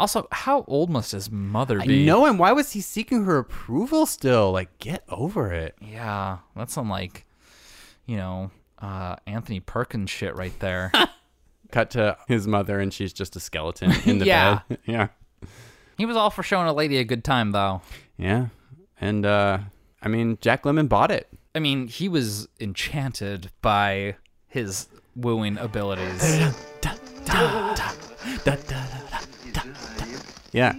Speaker 1: Also, how old must his mother
Speaker 2: I
Speaker 1: be?
Speaker 2: know him. Why was he seeking her approval still? Like, get over it.
Speaker 1: Yeah, that's some like, you know, uh, Anthony Perkins shit right there.
Speaker 2: Cut to his mother, and she's just a skeleton in the
Speaker 1: Yeah.
Speaker 2: bed. Yeah.
Speaker 1: he was all for showing a lady a good time, though.
Speaker 2: Yeah. And, uh, I mean, Jack Lemmon bought it.
Speaker 1: I mean, he was enchanted by his wooing abilities.
Speaker 2: Yeah.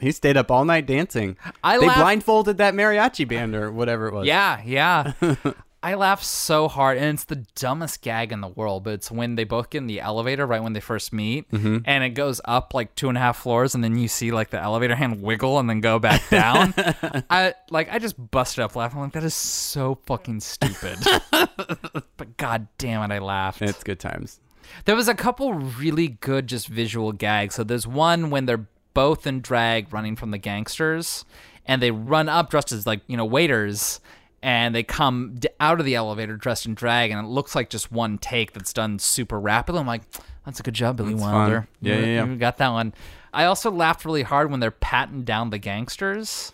Speaker 2: He stayed up all night dancing.
Speaker 1: I
Speaker 2: they
Speaker 1: laugh-
Speaker 2: blindfolded that mariachi band or whatever it was.
Speaker 1: yeah, yeah. I laugh so hard, and it's the dumbest gag in the world. But it's when they both get in the elevator right when they first meet, mm-hmm. and it goes up like two and a half floors, and then you see like the elevator hand wiggle and then go back down. I like I just busted up laughing. I'm like that is so fucking stupid. but god damn it, I laughed.
Speaker 2: It's good times.
Speaker 1: There was a couple really good just visual gags. So there's one when they're both in drag running from the gangsters and they run up dressed as like, you know, waiters and they come d- out of the elevator dressed in drag and it looks like just one take that's done super rapidly. I'm like, that's a good job, Billy
Speaker 2: That's
Speaker 1: Wilder.
Speaker 2: fun. Yeah,
Speaker 1: You-
Speaker 2: yeah, yeah.
Speaker 1: You got that one. I also laughed really hard when they're patting down the gangsters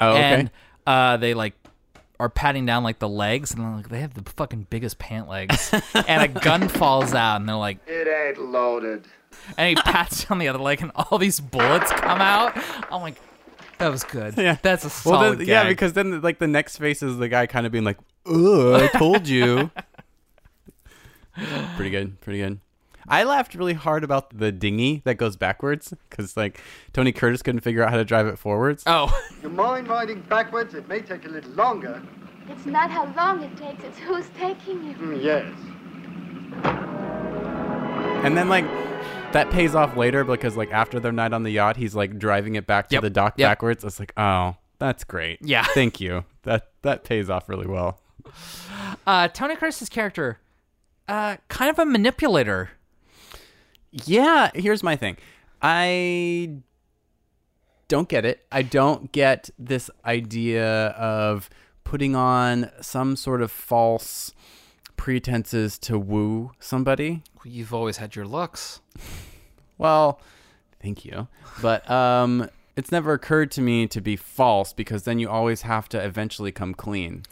Speaker 2: Oh, okay.
Speaker 1: and uh, they like are patting down like the legs, and they're like they have the fucking biggest pant legs, and a gun falls out, and they're like,
Speaker 4: It ain't loaded.
Speaker 1: and he pats down the other leg, and all these bullets come out. I'm like, that was good.
Speaker 2: Yeah.
Speaker 1: that's a
Speaker 2: well,
Speaker 1: solid.
Speaker 2: then, yeah,
Speaker 1: gag.
Speaker 2: because then like the next face is the guy kind of being like, "Ugh, I told you." pretty good, pretty good. I laughed really hard about the dinghy that goes backwards because like Tony Curtis couldn't figure out how to drive it forwards.
Speaker 1: oh,
Speaker 4: You mind riding backwards? It may take a little longer.
Speaker 3: It's not how long it takes, it's who's taking you.
Speaker 4: Mm, yes.
Speaker 2: And then like that pays off later because like after their night on the yacht, he's like driving it back to
Speaker 1: Yep,
Speaker 2: the dock
Speaker 1: yep.
Speaker 2: backwards. It's like, oh, that's great.
Speaker 1: Yeah.
Speaker 2: thank you. That that pays off really well.
Speaker 1: uh, Tony Curtis's character, uh, kind of a manipulator.
Speaker 2: Yeah, here's my thing. I don't get it. I don't get this idea of putting on some sort of false pretenses to woo somebody.
Speaker 1: You've always had your looks.
Speaker 2: Well, thank you. But um it's never occurred to me to be false because then you always have to eventually come clean.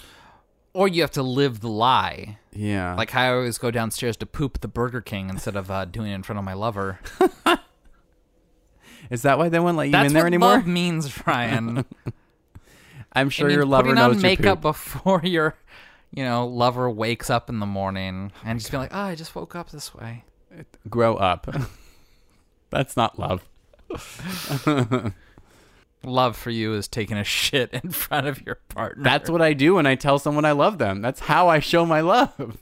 Speaker 1: Or you have to live the lie.
Speaker 2: Yeah.
Speaker 1: Like how I always go downstairs to poop the Burger King instead of uh, doing it in front of my lover.
Speaker 2: is that why they won't let you
Speaker 1: That's
Speaker 2: in there
Speaker 1: what
Speaker 2: anymore?
Speaker 1: love means, Ryan.
Speaker 2: I'm sure
Speaker 1: I mean,
Speaker 2: your lover
Speaker 1: putting
Speaker 2: knows
Speaker 1: on
Speaker 2: your
Speaker 1: makeup
Speaker 2: poop.
Speaker 1: before your, you know, lover wakes up in the morning and just be like, "Oh, I just woke up this way."
Speaker 2: Grow up. That's not love.
Speaker 1: Love for you is taking a shit in front of your partner.
Speaker 2: That's what I do when I tell someone I love them. That's how I show my love.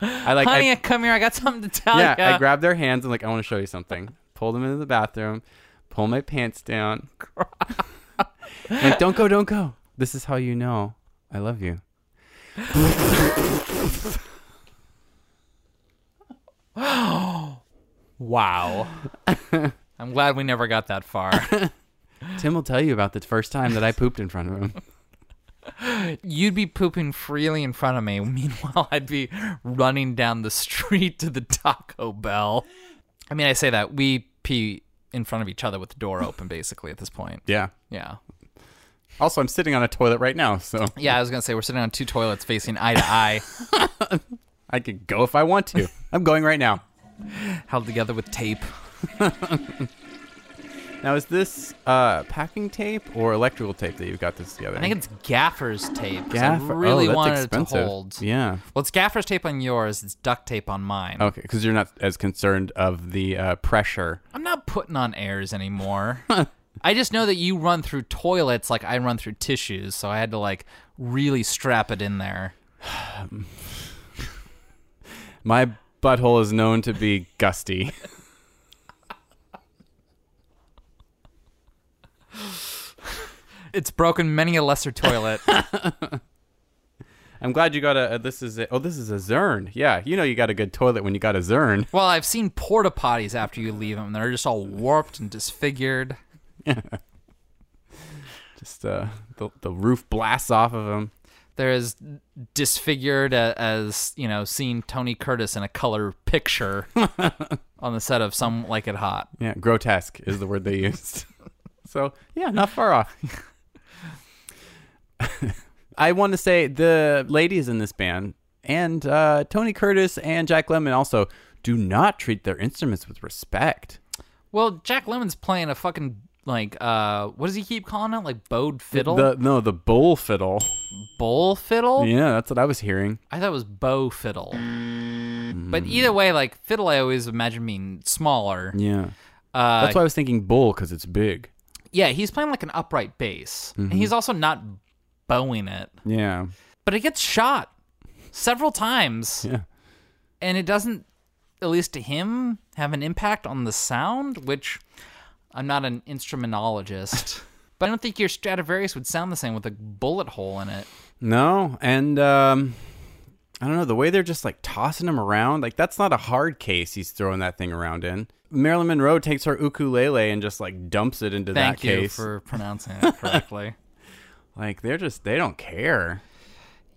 Speaker 2: I like
Speaker 1: honey,
Speaker 2: I,
Speaker 1: come here. I got something to tell
Speaker 2: yeah,
Speaker 1: you.
Speaker 2: Yeah, I grab their hands and like I want to show you something. Pull them into the bathroom, pull my pants down. like don't go, don't go. This is how you know I love you.
Speaker 1: Wow. I'm glad we never got that far.
Speaker 2: Tim will tell you about the first time that I pooped in front of him.
Speaker 1: You'd be pooping freely in front of me. Meanwhile, I'd be running down the street to the Taco Bell. I mean, I say that we pee in front of each other with the door open, basically, at this point.
Speaker 2: Yeah.
Speaker 1: Yeah.
Speaker 2: Also, I'm sitting on a toilet right now, so
Speaker 1: Yeah, I was going to say, we're sitting on two toilets facing eye to eye,
Speaker 2: I could go if I want to. I'm going right now.
Speaker 1: held together with tape.
Speaker 2: Now, is this uh, packing tape or electrical tape that you've got this together?
Speaker 1: I think it's gaffer's tape. 'cause
Speaker 2: Gaffer.
Speaker 1: I really
Speaker 2: oh, that's
Speaker 1: wanted
Speaker 2: expensive.
Speaker 1: it to hold.
Speaker 2: Yeah.
Speaker 1: Well, it's gaffer's tape on yours. It's duct tape on mine.
Speaker 2: Okay, because you're not as concerned of the uh, pressure.
Speaker 1: I'm not putting on airs anymore. I just know that you run through toilets like I run through tissues, so I had to like really strap it in there.
Speaker 2: My butthole is known to be gusty.
Speaker 1: It's broken many a lesser toilet.
Speaker 2: I'm glad you got a. This is a, oh, this is a Zern. Yeah, you know you got a good toilet when you got a Zern.
Speaker 1: well, I've seen porta potties after you leave them. They're just all warped and disfigured.
Speaker 2: Just uh, the the roof blasts off of them.
Speaker 1: They're as disfigured a- as, you know, seeing Tony Curtis in a color picture on the set of Some Like It Hot.
Speaker 2: Yeah, grotesque is the word they used. so yeah, not far off. I want to say the ladies in this band and uh, Tony Curtis and Jack Lemmon also do not treat their instruments with respect.
Speaker 1: Well, Jack Lemmon's playing a fucking, like, uh, what does he keep calling it? Like, bowed fiddle?
Speaker 2: The no, the bull fiddle.
Speaker 1: Bowl fiddle?
Speaker 2: Yeah, that's what I was hearing.
Speaker 1: I thought it was bow fiddle. But either way, like, fiddle I always imagine being smaller.
Speaker 2: Yeah,
Speaker 1: Uh,
Speaker 2: that's why I was thinking bull because it's big.
Speaker 1: yeah, he's playing like an upright bass. And he's also not bowing it.
Speaker 2: Yeah,
Speaker 1: But it gets shot several times.
Speaker 2: yeah.
Speaker 1: and it doesn't at least to him have an impact on the sound which i'm not an instrumentologist but i don't think your stradivarius would sound the same with a bullet hole in it
Speaker 2: No, and um, I don't know the way they're just like tossing him around. Like that's not a hard case he's throwing that thing around in. Marilyn Monroe takes her ukulele and just like dumps it into
Speaker 1: thank
Speaker 2: that
Speaker 1: you
Speaker 2: case.
Speaker 1: for pronouncing it correctly
Speaker 2: Like they're just they don't care.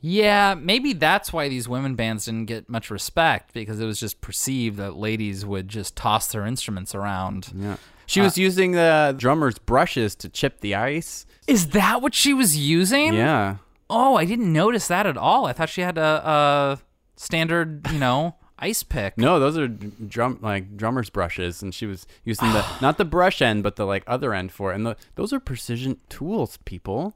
Speaker 1: yeah maybe that's why these women bands didn't get much respect because it was just perceived that ladies would just toss their instruments around
Speaker 2: Yeah. She was uh, using the drummer's brushes to chip the ice.
Speaker 1: is that what she was using
Speaker 2: Yeah.
Speaker 1: oh i didn't notice that at all i thought she had a, a standard you know ice pick
Speaker 2: No, those are drum like drummer's brushes, and she was using the not the brush end, but the like other end for it. And the, those are precision tools, people.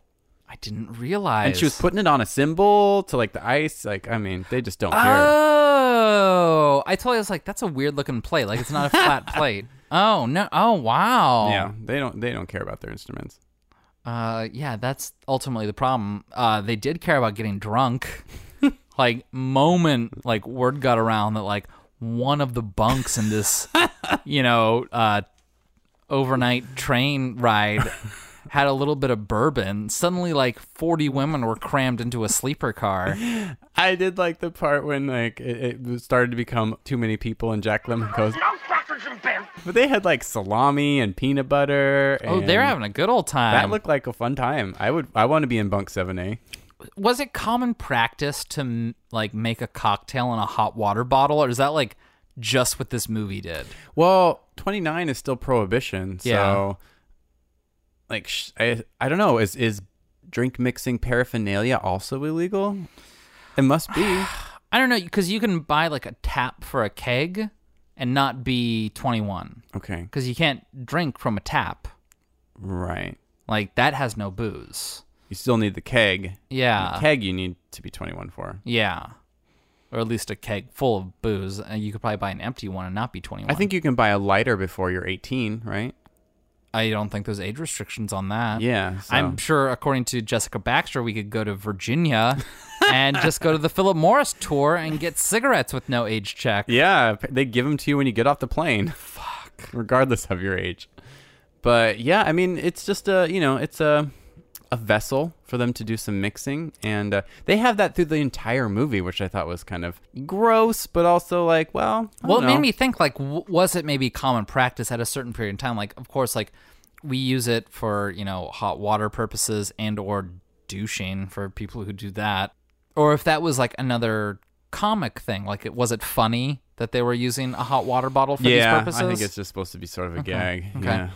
Speaker 1: I didn't realize.
Speaker 2: And she was putting it on a cymbal to like the ice. Like I mean, they just don't care.
Speaker 1: Oh, I totally was like, that's a weird looking plate. Like it's not a flat plate. Oh no! Oh wow.
Speaker 2: Yeah, they don't they don't care about their instruments.
Speaker 1: Uh, yeah, that's ultimately the problem. Uh, they did care about getting drunk. like moment, like word got around that like one of the bunks in this, you know, uh, overnight train ride had a little bit of bourbon. Suddenly, like forty women were crammed into a sleeper car.
Speaker 2: I did like the part when like it, it started to become too many people, and Jack Lemmon goes, but they had like salami and peanut butter.
Speaker 1: Oh, they're having a good old time.
Speaker 2: that looked like a fun time. I would I want to be in bunk seven A.
Speaker 1: was it common practice to like make a cocktail in a hot water bottle or is that like just what this movie did
Speaker 2: Well, 29 is still prohibition. So,
Speaker 1: Yeah.
Speaker 2: like, I, I don't know. Is is drink mixing paraphernalia also illegal? It must be.
Speaker 1: i don't know because you can buy like a tap for a keg and not be 21
Speaker 2: Okay.
Speaker 1: because you can't drink from a tap
Speaker 2: Right.
Speaker 1: like that has no booze
Speaker 2: You still need the keg.
Speaker 1: yeah
Speaker 2: The keg you need to be 21 for.
Speaker 1: yeah or at least a keg full of booze and you could probably buy an empty one and not be 21
Speaker 2: I think you can buy a lighter before you're 18, right?
Speaker 1: I don't think there's age restrictions on that
Speaker 2: Yeah. So.
Speaker 1: I'm sure, according to Jessica Baxter, we could go to Virginia and just go to the Philip Morris tour and get cigarettes with no age check.
Speaker 2: Yeah, they give them to you when you get off the plane. Fuck. Regardless of your age. But yeah, I mean, it's just a, you know, it's a a vessel for them to do some mixing, and uh, they have that through the entire movie, which I thought was kind of gross, but also like, well,
Speaker 1: Well, it
Speaker 2: don't
Speaker 1: made me think like, w- was it maybe common practice at a certain period in time? Like, of course, like we use it for you know hot water purposes and or douching for people who do that, or if that was like another comic thing. Like, it was it funny that they were using a hot water bottle for these
Speaker 2: yeah,
Speaker 1: purposes?
Speaker 2: I think it's just supposed to be sort of a gag.
Speaker 1: Okay.
Speaker 2: Yeah.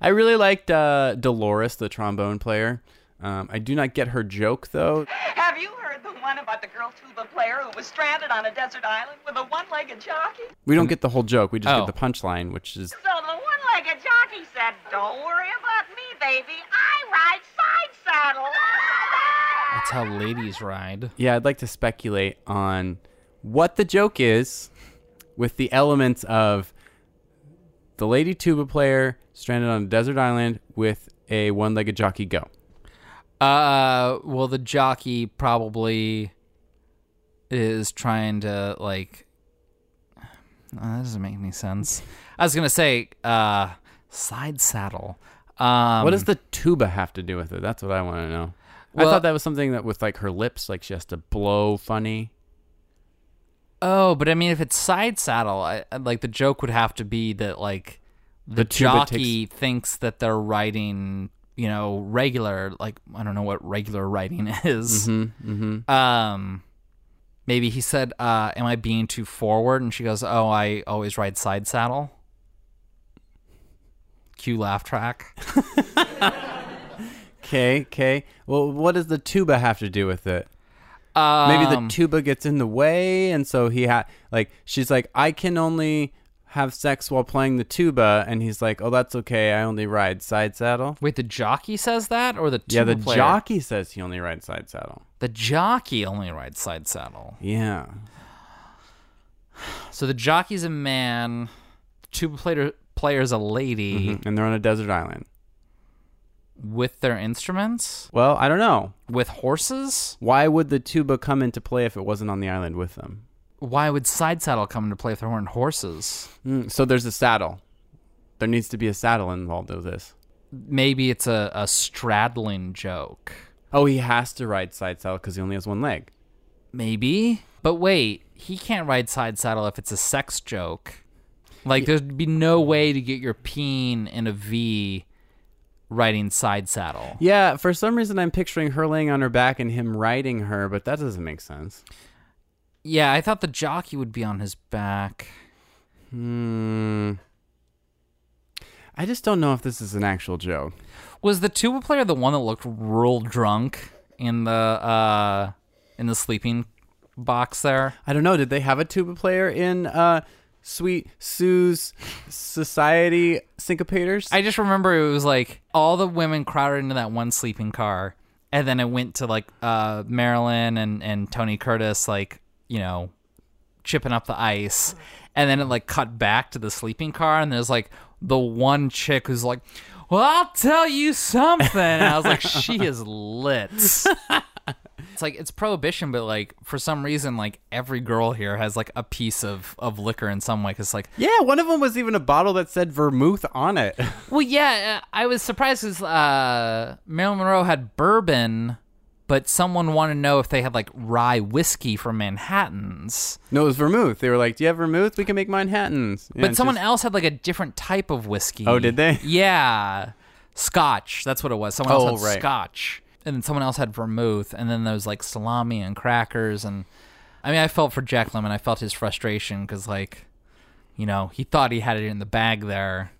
Speaker 2: I really liked uh, Dolores, the trombone player. Um, I do not get her joke though.
Speaker 9: Have you heard the one about the girl tuba player who was stranded on a desert island with a one-legged jockey?
Speaker 2: We don't get the whole joke. We just
Speaker 1: Oh.
Speaker 2: get the punchline, which is
Speaker 9: So the one-legged jockey said, "Don't worry about me, baby. I ride side saddle."
Speaker 1: That's how ladies ride.
Speaker 2: yeah. I'd like to speculate on what the joke is, with the elements of the lady tuba player stranded on a desert island with a one-legged jockey. Go.
Speaker 1: Uh, well, the jockey probably is trying to like. Uh, that doesn't make any sense. I was gonna say, uh, side saddle. Um,
Speaker 2: what does the tuba have to do with it? That's what I want to know. I thought that was something that with like her lips, like she has to blow funny.
Speaker 1: Oh, but I mean, if it's side saddle, I- like the joke would have to be that like the,
Speaker 2: The
Speaker 1: jockey thinks that they're riding, you know, regular. Like I don't know what regular riding is.
Speaker 2: Mm-hmm. Mm-hmm.
Speaker 1: Um, maybe he said, uh, "Am I being too forward?" And she goes, "Oh, I always ride side saddle." Cue laugh track.
Speaker 2: Okay, okay. Well, what does the tuba have to do with it?
Speaker 1: Um,
Speaker 2: Maybe the tuba gets in the way, and so he had like she's like, I can only have sex while playing the tuba, and he's like, Oh, that's okay. I only ride side saddle.
Speaker 1: Wait, the jockey says that, or the
Speaker 2: yeah, the
Speaker 1: tuba player?
Speaker 2: jockey says he only rides side saddle.
Speaker 1: The jockey only rides side saddle.
Speaker 2: Yeah.
Speaker 1: So the jockey's a man. The tuba player player's a lady
Speaker 2: Mhm. And they're on a desert island.
Speaker 1: with their instruments
Speaker 2: Well, I don't know.
Speaker 1: with horses.
Speaker 2: Why would the tuba come into play if it wasn't on the island with them?
Speaker 1: Why would side saddle come into play if there weren't horses?
Speaker 2: Mm, so there's a saddle. There needs to be a saddle involved with this.
Speaker 1: Maybe it's a, a straddling joke.
Speaker 2: Oh, he has to ride side saddle because he only has one leg.
Speaker 1: Maybe. But wait, he can't ride side saddle if it's a sex joke. Like, there'd be no way to get your peen in a V riding side saddle.
Speaker 2: Yeah, for some reason I'm picturing her laying on her back and him riding her, but that doesn't make sense.
Speaker 1: Yeah, I thought the jockey would be on his back.
Speaker 2: Hmm. I just don't know if this is an actual joke.
Speaker 1: Was the tuba player the one that looked real drunk in the uh in the sleeping box there?
Speaker 2: I don't know. Did they have a tuba player in uh, Sweet Sue's Society Syncopators?
Speaker 1: I just remember it was like all the women crowded into that one sleeping car, and then it went to like uh Marilyn and and Tony Curtis like you know chipping up the ice, and then it like cut back to the sleeping car, and there's like the one chick who's like. Well, I'll tell you something. And I was like, she is lit. it's like it's prohibition, but like for some reason, like every girl here has like a piece of of liquor in some way. Cause like
Speaker 2: yeah, one of them was even a bottle that said vermouth on it.
Speaker 1: Well, yeah, uh, I was surprised because uh, Marilyn Monroe had bourbon, but someone wanted to know if they had like rye whiskey from Manhattan's.
Speaker 2: no, it was vermouth. They were like, "Do you have vermouth? We can make Manhattans." Yeah,
Speaker 1: but someone
Speaker 2: just-
Speaker 1: else had like a different type of whiskey.
Speaker 2: Oh, did they?
Speaker 1: Yeah, Scotch. That's what it was. Someone else
Speaker 2: Oh,
Speaker 1: had
Speaker 2: right.
Speaker 1: Scotch, and then someone else had vermouth, and then there was like salami and crackers, and I mean, I felt for Jack Lemmon. I felt his frustration because like, you know, he thought he had it in the bag there.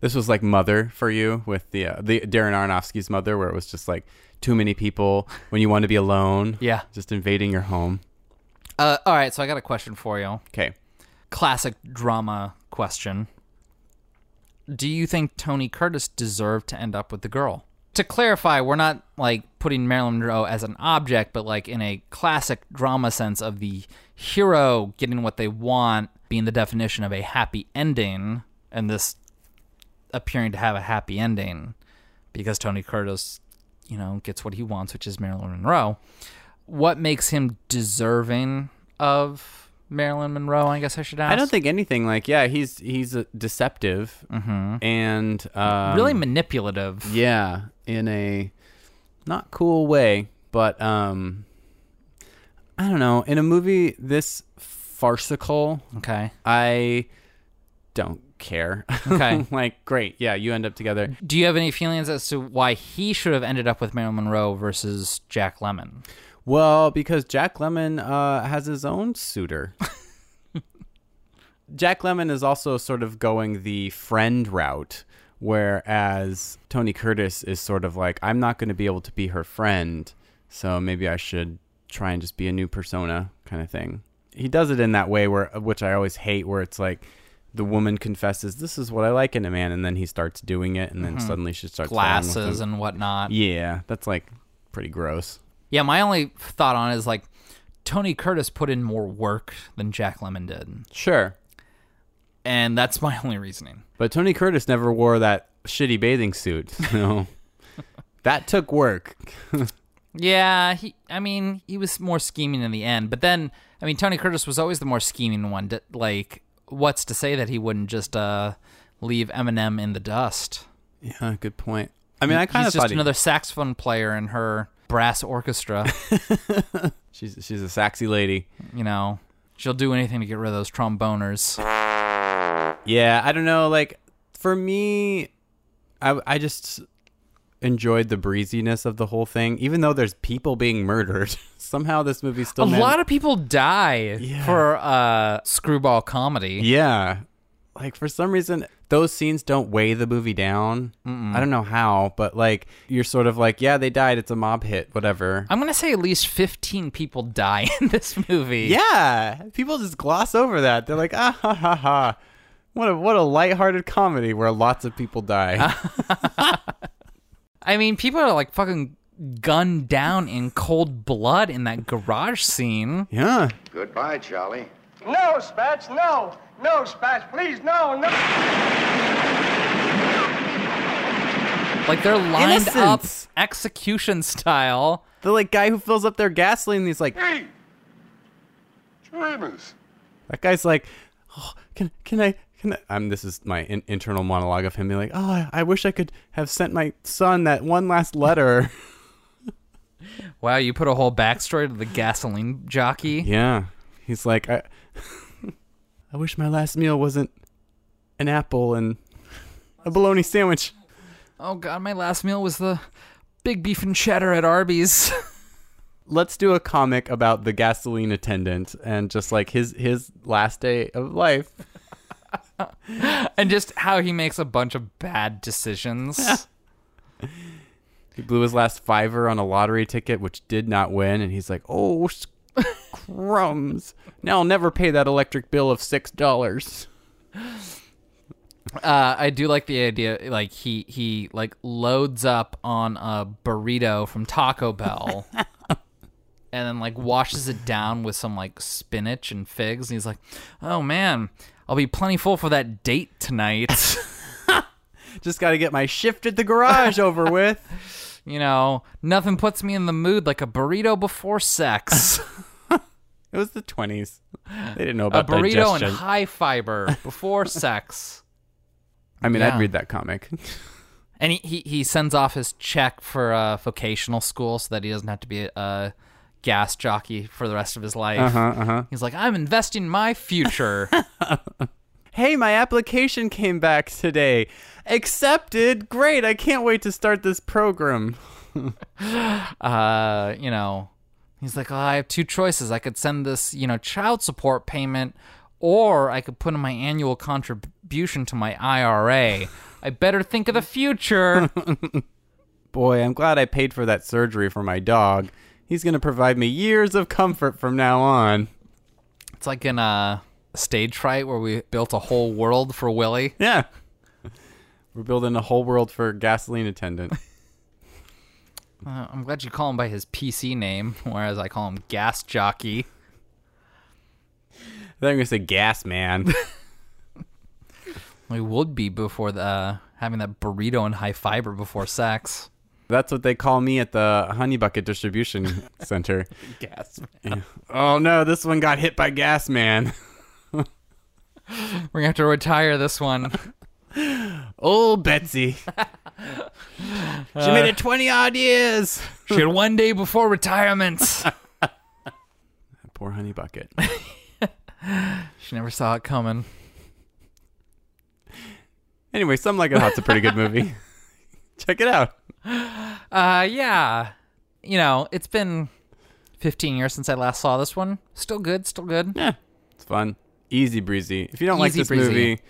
Speaker 2: This was like Mother for you with the uh, the Darren Aronofsky's Mother, where it was just like too many people when you want to be alone.
Speaker 1: Yeah.
Speaker 2: just invading your home.
Speaker 1: Uh, all right, so I got a question for you.
Speaker 2: Okay.
Speaker 1: classic drama question. Do you think Tony Curtis deserved to end up with the girl? To clarify, we're not like putting Marilyn Monroe as an object, but like in a classic drama sense of the hero getting what they want being the definition of a happy ending, and this appearing to have a happy ending because Tony Curtis, you know, gets what he wants, which is Marilyn Monroe. What makes him deserving of Marilyn Monroe? I guess I should ask.
Speaker 2: I don't think anything like yeah, he's he's deceptive and um,
Speaker 1: really manipulative.
Speaker 2: yeah, in a not cool way, but um I don't know, in a movie this farcical,
Speaker 1: Okay.
Speaker 2: I don't care.
Speaker 1: Okay.
Speaker 2: like great, yeah, you end up together.
Speaker 1: Do you have any feelings as to why he should have ended up with Marilyn Monroe versus Jack Lemmon?
Speaker 2: Well, because Jack Lemmon uh, has his own suitor. Jack Lemmon is also sort of going the friend route, whereas Tony Curtis is sort of like, I'm not going to be able to be her friend, so maybe I should try and just be a new persona kind of thing. He does it in that way where, which I always hate, where it's like the woman confesses, "This is what I like in a man," and then he starts doing it, and then mm-hmm. suddenly she starts
Speaker 1: Glasses and whatnot.
Speaker 2: yeah, that's like pretty gross.
Speaker 1: Yeah, my only thought on it is like Tony Curtis put in more work than Jack Lemmon did.
Speaker 2: Sure.
Speaker 1: And that's my only reasoning.
Speaker 2: But Tony Curtis never wore that shitty bathing suit. So that took work.
Speaker 1: Yeah, he I mean, he was more scheming in the end, but then I mean Tony Curtis was always the more scheming one. Like what's to say that he wouldn't just uh leave Eminem in the dust?
Speaker 2: Yeah, good point. I mean, I kind of
Speaker 1: just
Speaker 2: he-
Speaker 1: another saxophone player in her brass orchestra.
Speaker 2: she's she's a sexy lady.
Speaker 1: you know, she'll do anything to get rid of those tromboners.
Speaker 2: Yeah, I don't know. Like for me, I I just enjoyed the breeziness of the whole thing, even though there's people being murdered. Somehow this movie still
Speaker 1: a
Speaker 2: man-
Speaker 1: lot of people die
Speaker 2: Yeah.
Speaker 1: for uh screwball comedy.
Speaker 2: Yeah. Like for some reason those scenes don't weigh the movie down. I don't know how, but like you're sort of like, yeah, they died, it's a mob hit, whatever.
Speaker 1: I'm gonna say at least 15 people die in this movie.
Speaker 2: Yeah, people just gloss over that. They're like, ah ha ha ha. What a what a lighthearted comedy where lots of people die.
Speaker 1: I mean, people are like fucking gunned down in cold blood in that garage scene.
Speaker 2: yeah.
Speaker 7: Goodbye, Charlie.
Speaker 5: No, Spats, no. No, Spats, please, no, no.
Speaker 1: Like they're lined up execution style.
Speaker 2: The like guy who fills up their gasoline, he's like
Speaker 7: Hey! Trainers.
Speaker 2: that guy's like, oh, can can I can I? Um, this is my in- internal monologue of him being like, oh, I, I wish I could have sent my son that one last letter.
Speaker 1: Wow, you put a whole backstory to the gasoline jockey.
Speaker 2: yeah, he's like, I, I wish my last meal wasn't an apple and a bologna sandwich.
Speaker 1: Oh god, my last meal was the big beef and cheddar at Arby's.
Speaker 2: let's do a comic about the gasoline attendant and just like his his last day of life.
Speaker 1: and just how he makes a bunch of bad decisions.
Speaker 2: He blew his last fiver on a lottery ticket, which did not win, and he's like, "Oh, crumbs! Now I'll never pay that electric bill of six dollars."
Speaker 1: Uh, I do like the idea, like he he like loads up on a burrito from Taco Bell, and then like washes it down with some like spinach and figs, and he's like, "Oh man, I'll be plenty full for that date tonight."
Speaker 2: Just got to get my shift at the garage over with.
Speaker 1: you know, nothing puts me in the mood like a burrito before sex.
Speaker 2: It was the twenties. They didn't know about a
Speaker 1: burrito
Speaker 2: digestion.
Speaker 1: and high fiber before sex.
Speaker 2: I mean,
Speaker 1: Yeah.
Speaker 2: I'd read that comic.
Speaker 1: And he, he, he sends off his check for uh, vocational school so that he doesn't have to be a, a gas jockey for the rest of his life.
Speaker 2: Uh-huh, uh-huh.
Speaker 1: He's like, I'm investing my future.
Speaker 2: hey, my application came back today. Accepted. Great. I can't wait to start this program.
Speaker 1: uh, you know, he's like, oh, I have two choices. I could send this, you know, child support payment, or I could put in my annual contribution to my IRA. I better think of the future.
Speaker 2: Boy, I'm glad I paid for that surgery for my dog. He's going to provide me years of comfort from now on.
Speaker 1: it's like in a stage fright where we built a whole world for Willie.
Speaker 2: Yeah. We're building a whole world for gasoline attendant.
Speaker 1: Uh, I'm glad you call him by his PC name, whereas I call him Gas Jockey.
Speaker 2: I thought I'm going to say gas man.
Speaker 1: We would be before the uh, having that burrito and high fiber before sex.
Speaker 2: That's what they call me at the Honey Bucket Distribution Center.
Speaker 1: Gas.
Speaker 2: Yeah. Oh no, this one got hit by gas man.
Speaker 1: We're gonna have to retire this one.
Speaker 2: Old oh, Betsy. she made it uh, 20 odd years.
Speaker 1: She had one day before retirement.
Speaker 2: Poor Honey Bucket.
Speaker 1: she never saw it coming.
Speaker 2: Anyway, Some Like It Hot's a pretty good movie. Check it out.
Speaker 1: Uh, yeah. You know, it's been 15 years since I last saw this one. Still good, still good.
Speaker 2: Yeah, it's fun. Easy breezy. If you don't like
Speaker 1: Easy
Speaker 2: this
Speaker 1: breezy.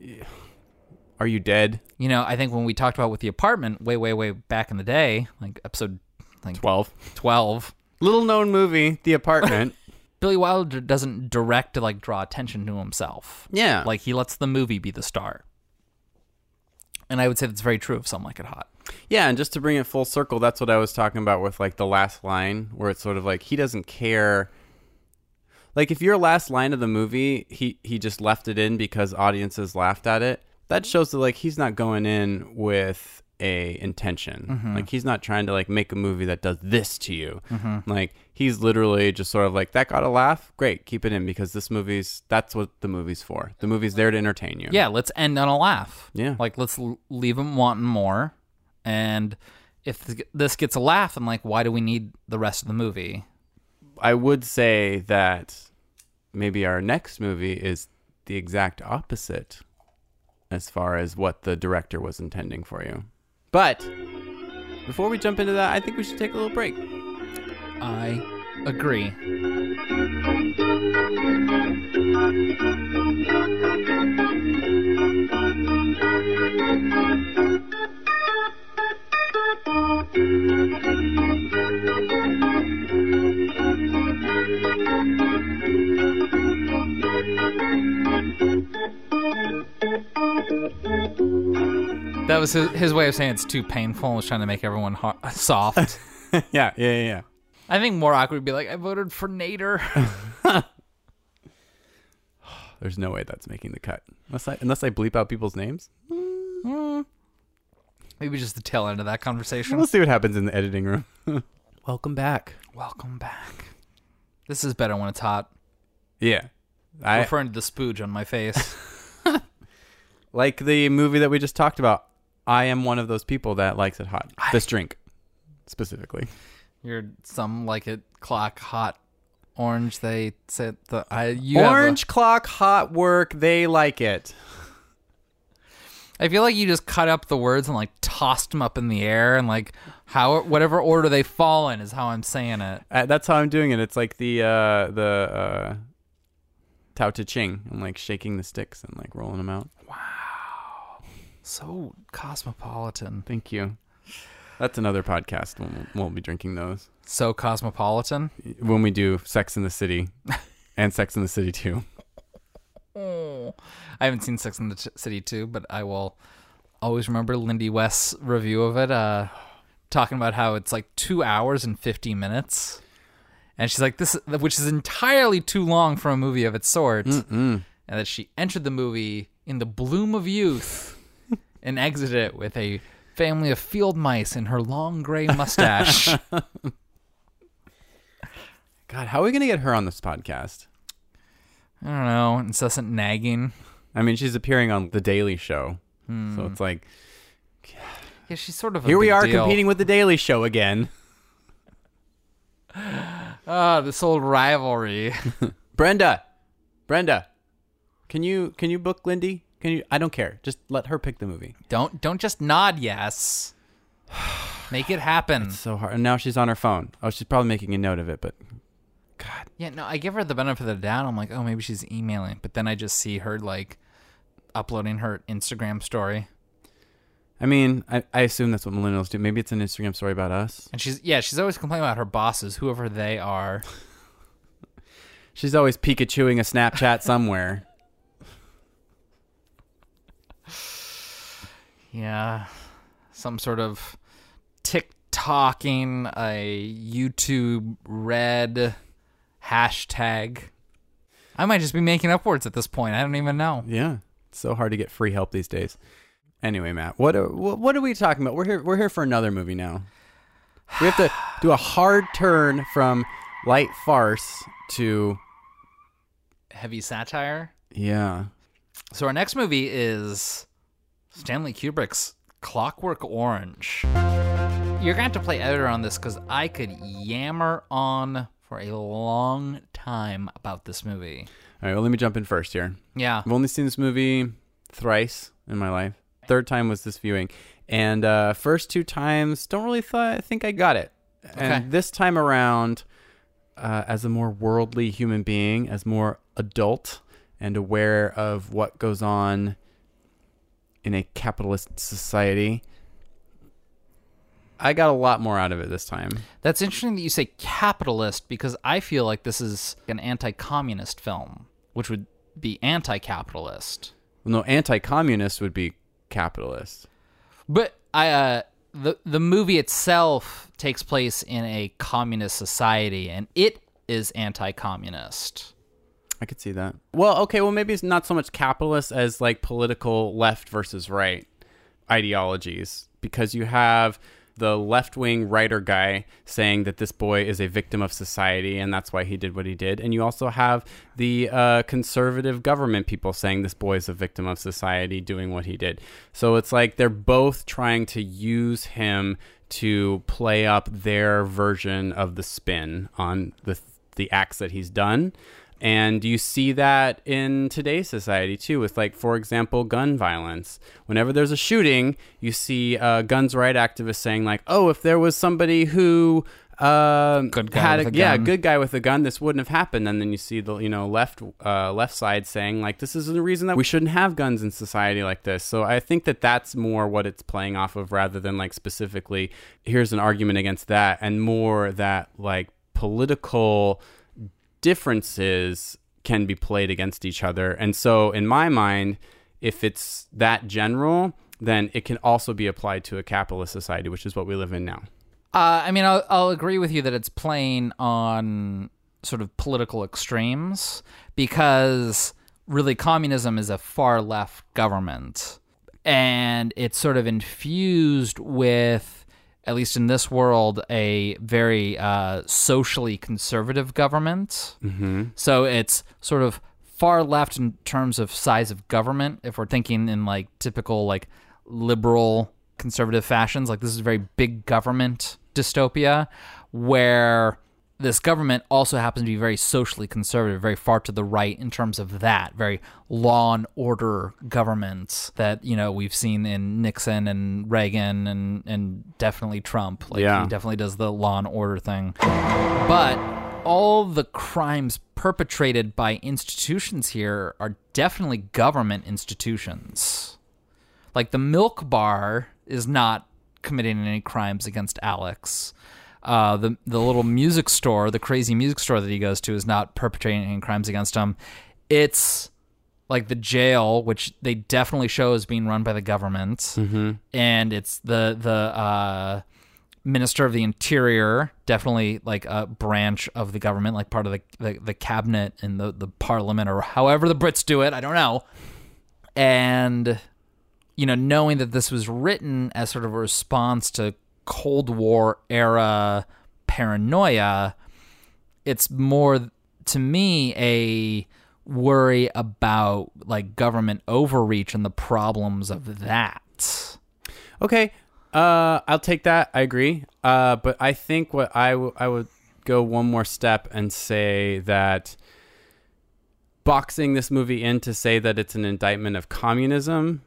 Speaker 2: movie, are you dead?
Speaker 1: You know, I think when we talked about with the apartment way, way, way back in the day, like episode like
Speaker 2: 12.
Speaker 1: 12,
Speaker 2: Little known movie, The Apartment.
Speaker 1: Billy Wilder doesn't direct to like draw attention to himself.
Speaker 2: yeah.
Speaker 1: Like he lets the movie be the star. And I would say that's very true of Some Like It Hot.
Speaker 2: Yeah, and just to bring it full circle, that's what I was talking about with like the last line, where it's sort of like he doesn't care. Like if your last line of the movie, he he just left it in because audiences laughed at it. That shows that like he's not going in with a intention. Mm-hmm. Like he's not trying to like make a movie that does this to you. Mm-hmm. Like he's literally just sort of like that got a laugh. Great, keep it in because this movie's that's what the movie's for. The movie's there to entertain you.
Speaker 1: Yeah, let's end on a laugh.
Speaker 2: Yeah.
Speaker 1: Like let's leave them wanting more. And if th- this gets a laugh, I'm like, why do we need the rest of the movie?
Speaker 2: I would say that maybe our next movie is the exact opposite as far as what the director was intending for you. But before we jump into that, I think we should take a little break.
Speaker 1: I agree. Was his, his way of saying it's too painful and was trying to make everyone ho- soft.
Speaker 2: yeah, yeah, yeah, yeah.
Speaker 1: I think more awkward would be like, I voted for Nader.
Speaker 2: There's no way that's making the cut. Unless I, unless I bleep out people's names. Hmm.
Speaker 1: Maybe just the tail end of that conversation.
Speaker 2: We'll see what happens in the editing room. Welcome back.
Speaker 1: Welcome back. This is better when it's hot.
Speaker 2: Yeah. I
Speaker 1: referring to the spooge on my face.
Speaker 2: like the movie that we just talked about. I am one of those people that likes it hot. This drink specifically.
Speaker 1: You're some like it clock hot orange. They said the I you have
Speaker 2: Orange clock hot work, they like it.
Speaker 1: I feel like you just cut up the words and like tossed them up in the air and like how whatever order they fall in is how I'm saying it.
Speaker 2: Uh, that's how I'm doing it. It's like the uh the uh Tao Te Ching. I'm like shaking the sticks and like rolling them out.
Speaker 1: So cosmopolitan.
Speaker 2: Thank you. That's another podcast. We'll, we'll be drinking those
Speaker 1: So cosmopolitan.
Speaker 2: when we do Sex in the City and Sex in the City 2.
Speaker 1: Oh. I haven't seen Sex in the City 2, but I will always remember Lindy West's review of it, uh, talking about how it's like two hours and 50 minutes. And she's like, this, which is entirely too long for a movie of its sort. And that she entered the movie in the bloom of youth and exited it with a family of field mice and her long gray mustache.
Speaker 2: God, how are we going to get her on this podcast?
Speaker 1: I don't know, incessant nagging.
Speaker 2: I mean, she's appearing on The Daily Show. So it's like,
Speaker 1: Yeah, she's sort of a
Speaker 2: here we are
Speaker 1: deal.
Speaker 2: competing with The Daily Show again.
Speaker 1: Ah, this old rivalry.
Speaker 2: Brenda, Brenda, can you can you book Lindy? Can you? I don't care. Just let her pick the movie.
Speaker 1: Don't don't just nod yes. Make it happen.
Speaker 2: It's So hard. And now she's on her phone. Oh, she's probably making a note of it. But God.
Speaker 1: Yeah, no, I give her the benefit of the doubt. I'm like, oh, maybe she's emailing, but then I just see her like uploading her Instagram story,
Speaker 2: I mean, I, I assume that's what millennials do. Maybe it's an Instagram story about us.
Speaker 1: and she's yeah, she's always complaining about her bosses, whoever they are.
Speaker 2: She's always Pikachuing a Snapchat somewhere.
Speaker 1: Yeah, some sort of TikToking a YouTube red hashtag. I might just be making up words at this point. I don't even know.
Speaker 2: Yeah, it's so hard to get free help these days. Anyway, Matt, what uh, are, what what are we talking about? We're here. We're here for another movie now. We have to do a hard turn from light farce to
Speaker 1: Heavy satire.
Speaker 2: yeah.
Speaker 1: So our next movie is Stanley Kubrick's Clockwork Orange. You're gonna have to play editor on this because I could yammer on for a long time about this movie.
Speaker 2: All right. Well, let me jump in first here.
Speaker 1: Yeah.
Speaker 2: I've only seen this movie thrice in my life. Third time was this viewing, and uh, first two times don't really th- think I got it.
Speaker 1: Okay.
Speaker 2: And this time around, uh, as a more worldly human being, as more adult and aware of what goes on in a capitalist society, I got a lot more out of it this time.
Speaker 1: That's interesting that you say capitalist because I feel like this is an anti-communist film, which would be anti-capitalist.
Speaker 2: No, anti-communist would be capitalist.
Speaker 1: But I uh the the movie itself takes place in a communist society and it is anti-communist.
Speaker 2: I could see that. Well, okay, well maybe it's not so much capitalist as like political left versus right ideologies because you have the left-wing writer guy saying that this boy is a victim of society and that's why he did what he did and you also have the uh, conservative government people saying this boy is a victim of society doing what he did so it's like they're both trying to use him to play up their version of the spin on the the acts that he's done and you see that in today's society too, with like, for example, gun violence. Whenever there's a shooting, you see uh, guns right activists saying like, "Oh, if there was somebody who uh,
Speaker 1: Good guy
Speaker 2: had a,
Speaker 1: a
Speaker 2: yeah, good guy with a gun, this wouldn't have happened." And then you see the you know left uh, left side saying like, "This is the reason that we shouldn't have guns in society like this." So I think that that's more what it's playing off of, rather than like specifically, here's an argument against that, and more that like political differences can be played against each other. And so, in my mind, if it's that general, then it can also be applied to a capitalist society, which is what we live in now.
Speaker 1: Uh, I mean, I'll, I'll agree with you that it's playing on sort of political extremes because really communism is a far left government and it's sort of infused with, at least in this world, a very uh, socially conservative government. Mm-hmm. So it's sort of far left in terms of size of government. If we're thinking in like typical like liberal conservative fashions, like this is a very big government dystopia where this government also happens to be very socially conservative, very far to the right in terms of that, very law and order governments that, you know, we've seen in Nixon and Reagan and, and definitely Trump. Like
Speaker 2: Yeah.
Speaker 1: he definitely does the law and order thing. But all the crimes perpetrated by institutions here are definitely government institutions. Like the milk bar is not committing any crimes against Alex. Uh, the the little music store, the crazy music store that he goes to, is not perpetrating any crimes against him. It's like the jail, which they definitely show as being run by the government, and it's the the uh, minister of the interior, definitely like a branch of the government, like part of the the, the cabinet and the the parliament or however the Brits do it. I don't know, and you know, knowing that this was written as sort of a response to Cold War era paranoia, it's more to me a worry about like government overreach and the problems of that.
Speaker 2: Okay, uh, I'll take that. I agree. Uh, but I think what I w- I would go one more step and say that boxing this movie in to say that it's an indictment of communism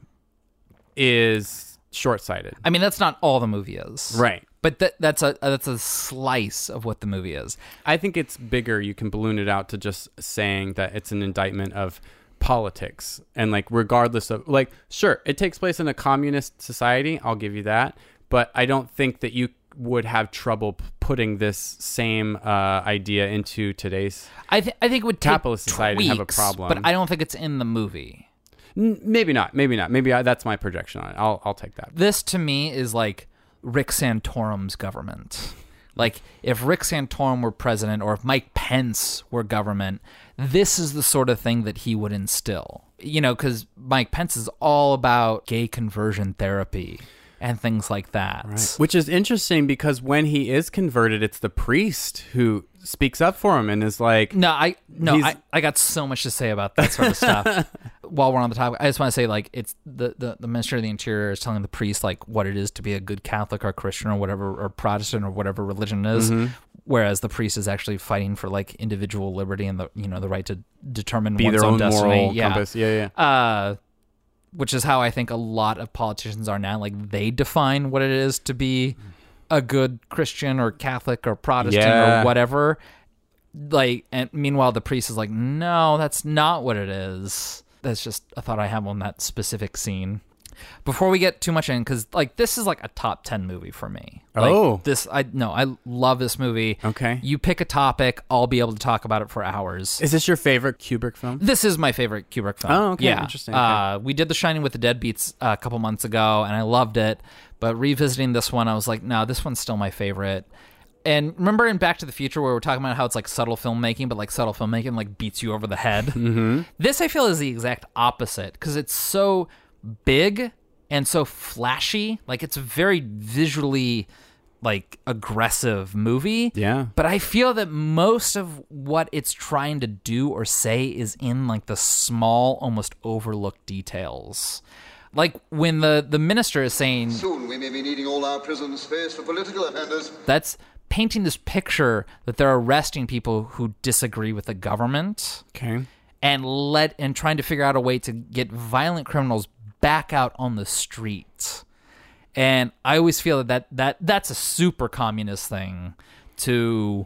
Speaker 2: is short-sighted.
Speaker 1: I mean, that's not all the movie is,
Speaker 2: Right.
Speaker 1: But that that's a that's a slice of what the movie is.
Speaker 2: I think it's bigger. You can balloon it out to just saying that it's an indictment of politics and like regardless of like sure it takes place in a communist society i'll give you that but i don't think that you would have trouble p- putting this same uh, idea into today's
Speaker 1: I th- I think it would take
Speaker 2: Capitalist society have a problem.
Speaker 1: but I don't think it's in the movie.
Speaker 2: Maybe not maybe not maybe I, that's my projection on it i'll, I'll take that
Speaker 1: This to me is like Rick Santorum's government. Like if Rick Santorum were president or if Mike Pence were government, this is the sort of thing that he would instill. you know, because Mike Pence is all about gay conversion therapy and things like that.
Speaker 2: Which is interesting because when he is converted, it's the priest who speaks up for him and is like,
Speaker 1: No, I no, I, I got so much to say about that sort of stuff. While we're on the topic, I just want to say like it's the, the the minister of the interior is telling the priest like what it is to be a good Catholic or Christian or whatever or Protestant or whatever religion it is,
Speaker 2: Mhm.
Speaker 1: whereas the priest is actually fighting for like individual liberty and the you know the right to determine
Speaker 2: Be
Speaker 1: one's
Speaker 2: their
Speaker 1: own
Speaker 2: own
Speaker 1: destiny.
Speaker 2: moral
Speaker 1: yeah.
Speaker 2: compass. Yeah,
Speaker 1: Uh, which is how I think a lot of politicians are now. Like they define what it is to be a good Christian or Catholic or Protestant
Speaker 2: Yeah.
Speaker 1: or whatever. Like, and meanwhile, the priest is like, no, that's not what it is. That's just a thought I have on that specific scene. Before we get too much in, because like this is like a top ten movie for me. Like,
Speaker 2: Oh.
Speaker 1: this I no, I love this movie.
Speaker 2: Okay.
Speaker 1: you pick a topic, I'll be able to talk about it for hours.
Speaker 2: Is this your favorite Kubrick film?
Speaker 1: This is my favorite Kubrick film.
Speaker 2: Oh, okay,
Speaker 1: Yeah.
Speaker 2: interesting, okay.
Speaker 1: Uh, we did The Shining with the Deadbeats uh, a couple months ago, and I loved it. But revisiting this one, I was like, no, this one's still my favorite. And remember in Back to the Future where we we're talking about how it's like subtle filmmaking, but like subtle filmmaking like beats you over the head.
Speaker 2: Mm-hmm.
Speaker 1: This I feel is the exact opposite because it's so big and so flashy. Like it's a very visually like aggressive movie.
Speaker 2: Yeah.
Speaker 1: But I feel that most of what it's trying to do or say is in like the small, almost overlooked details. Like when the the minister is saying
Speaker 10: Soon we may be needing all our prison space for political offenders.
Speaker 1: that's painting this picture that they're arresting people who disagree with the government
Speaker 2: Okay.
Speaker 1: and let and trying to figure out a way to get violent criminals back out on the street. And I always feel that, that, that that's a super communist thing to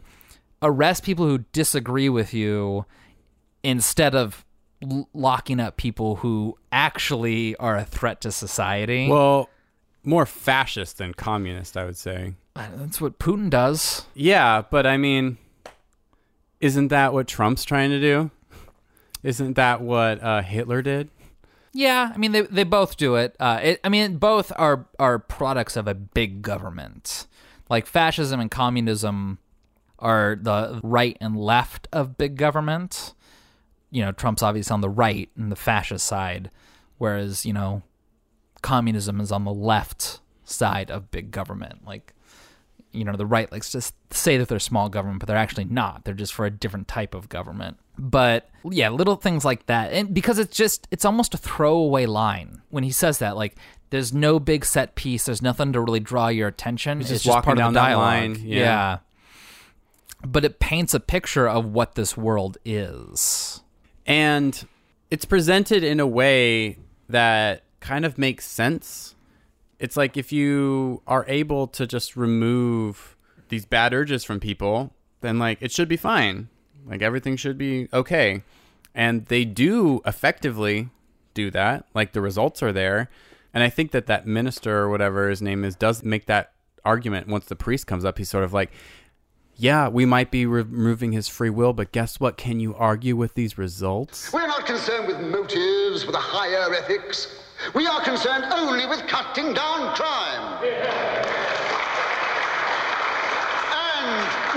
Speaker 1: arrest people who disagree with you instead of l- locking up people who actually are a threat to society.
Speaker 2: Well, more fascist than communist, I would say.
Speaker 1: that's what Putin does.
Speaker 2: Yeah, but I mean, isn't that what Trump's trying to do? Isn't that what uh, Hitler did?
Speaker 1: Yeah, I mean they they both do it. Uh, it. I mean both are are products of a big government. Like fascism and communism are the right and left of big government. You know, Trump's obviously on the right and the fascist side, whereas you know, communism is on the left side of big government. Like, you know, the right likes to say that they're small government, but they're actually not. They're just for a different type of government. But yeah, little things like that. And because it's just, it's almost a throwaway line when he says that. Like, there's no big set piece. There's nothing to really draw your attention. It's
Speaker 2: just
Speaker 1: just
Speaker 2: walking
Speaker 1: part
Speaker 2: down
Speaker 1: of the dialogue.
Speaker 2: line, yeah.
Speaker 1: But it paints a picture of what this world is.
Speaker 2: And it's presented in a way that kind of makes sense. It's like if you are able to just remove these bad urges from people, then like it should be fine. Like everything should be okay. And they do effectively do that. Like the results are there. And I think that that minister or whatever his name is does make that argument once the priest comes up. He's sort of like, yeah, we might be removing his free will, but guess what? Can you argue with these results?
Speaker 10: We're not concerned with motives, with a higher ethics. We are concerned only with cutting down crime. And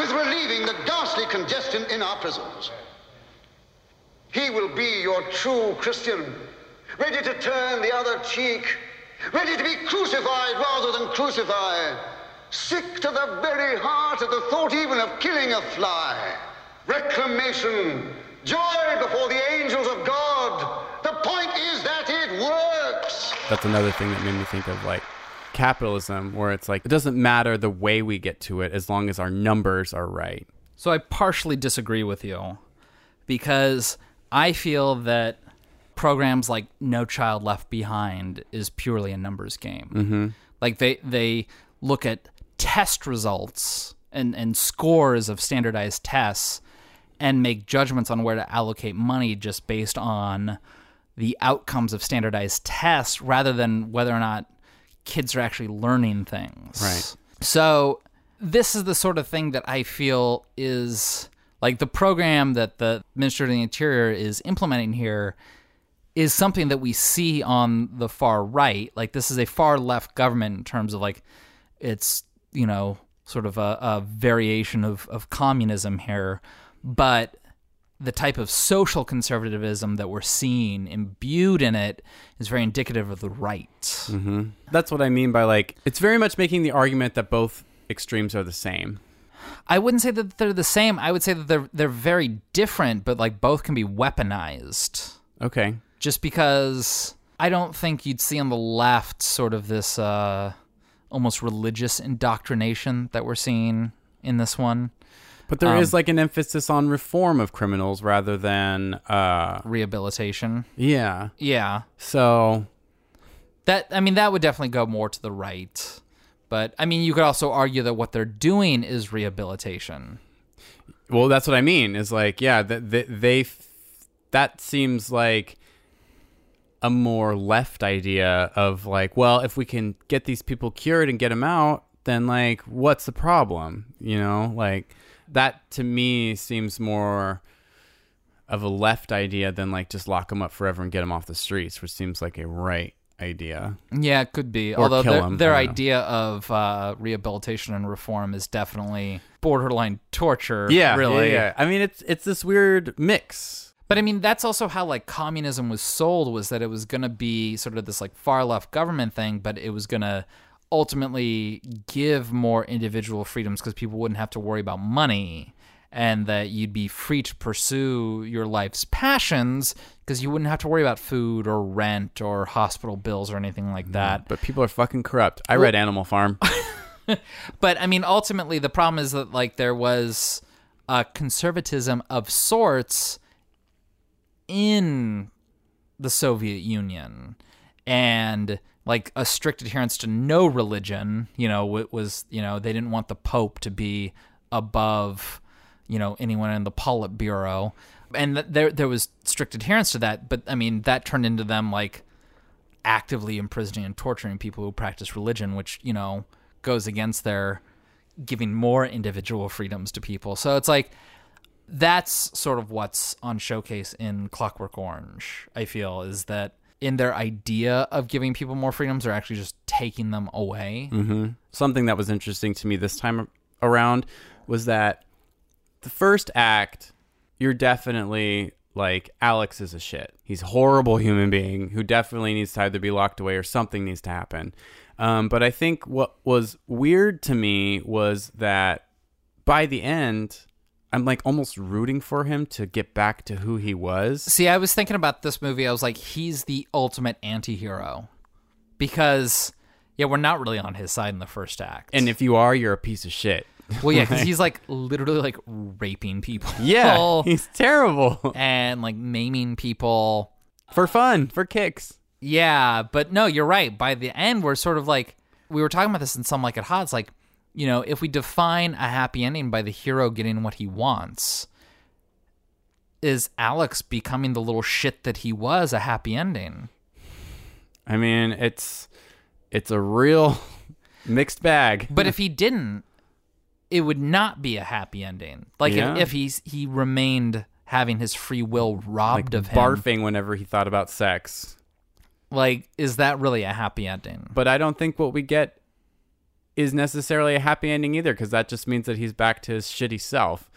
Speaker 10: with relieving the ghastly congestion in our prisons. He will be your true Christian, ready to turn the other cheek, ready to be crucified rather than crucify, sick to the very heart at the thought even of killing a fly. Reclamation, joy before the angels of God. The point is that it works.
Speaker 2: That's another thing that made me think of like capitalism, where it's like it doesn't matter the way we get to it as long as our numbers are right.
Speaker 1: So I partially disagree with you because I feel that programs like No Child Left Behind is purely a numbers game.
Speaker 2: Mm-hmm.
Speaker 1: Like they they look at test results and and scores of standardized tests and make judgments on where to allocate money just based on the outcomes of standardized tests rather than whether or not kids are actually learning things.
Speaker 2: Right.
Speaker 1: So this is the sort of thing that I feel is like the program that the Minister of the Interior is implementing here is something that we see on the far right. Like this is a far left government in terms of like it's, you know, sort of a, a variation of, of communism here. But the type of social conservatism that we're seeing imbued in it is very indicative of the right.
Speaker 2: Mm-hmm. That's what I mean by like, it's very much making the argument that both extremes are the same.
Speaker 1: I wouldn't say that they're the same. I would say that they're they're very different, but like both can be weaponized.
Speaker 2: Okay.
Speaker 1: Just because I don't think you'd see on the left sort of this uh, almost religious indoctrination that we're seeing in this one.
Speaker 2: But there is
Speaker 1: Um,
Speaker 2: like an emphasis on reform of criminals rather than uh
Speaker 1: rehabilitation.
Speaker 2: Yeah.
Speaker 1: Yeah.
Speaker 2: So
Speaker 1: That I mean that would definitely go more to the right. But I mean you could also argue that what they're doing is rehabilitation.
Speaker 2: Well, that's what I mean. Is like, yeah, that they, they, that seems like a more left idea of like, well, if we can get these people cured and get them out, then like, what's the problem? You know, like that to me seems more of a left idea than like just lock them up forever and get them off the streets, which seems like a right idea.
Speaker 1: Yeah, it could be.
Speaker 2: Or
Speaker 1: Although their, their
Speaker 2: I don't know.
Speaker 1: idea of uh, rehabilitation and reform is definitely borderline torture.
Speaker 2: Yeah,
Speaker 1: really.
Speaker 2: yeah, yeah. I mean, it's it's this weird mix.
Speaker 1: But I mean, that's also how like communism was sold was that it was going to be sort of this like far left government thing, but it was going to ultimately give more individual freedoms because people wouldn't have to worry about money and that you'd be free to pursue your life's passions because you wouldn't have to worry about food or rent or hospital bills or anything like mm, that.
Speaker 2: But people are fucking corrupt. I read Animal Farm.
Speaker 1: but I mean, ultimately, the problem is that like there was a conservatism of sorts in the Soviet Union, and like a strict adherence to no religion. You know, it was you know they didn't want the Pope to be above you know anyone in the Politburo, and th- there there was strict adherence to that. But I mean, that turned into them like actively imprisoning and torturing people who practice religion, which you know goes against their giving more individual freedoms to people. So it's like that's sort of what's on showcase in Clockwork Orange. I feel is that in their idea of giving people more freedoms, they're actually just taking them away.
Speaker 2: hmm Something that was interesting to me this time around was that the first act, you're definitely like Alex is a shit. He's a horrible human being who definitely needs to either be locked away or something needs to happen. Um, but I think what was weird to me was that by the end, I'm like almost rooting for him to get back to who he was.
Speaker 1: See, I was thinking about this movie. I was like, he's the ultimate anti-hero because yeah, we're not really on his side in the first act.
Speaker 2: And if you are, you're a piece of shit.
Speaker 1: Well, yeah, because he's like literally like raping people.
Speaker 2: Yeah, he's terrible.
Speaker 1: and like maiming people
Speaker 2: for fun, for kicks.
Speaker 1: Yeah, but no, you're right. By the end, we're sort of like we were talking about this in some like at hot. It's like you know, if we define a happy ending by the hero getting what he wants, is Alex becoming the little shit that he was a happy ending?
Speaker 2: I mean, it's it's a real mixed bag.
Speaker 1: But if he didn't, it would not be a happy ending. Like
Speaker 2: Yeah.
Speaker 1: if, if he's he remained having his free will robbed
Speaker 2: like
Speaker 1: of him.
Speaker 2: barfing whenever he thought about sex.
Speaker 1: Like, is that really a happy ending?
Speaker 2: But I don't think what we get is necessarily a happy ending either, because that just means that he's back to his shitty self.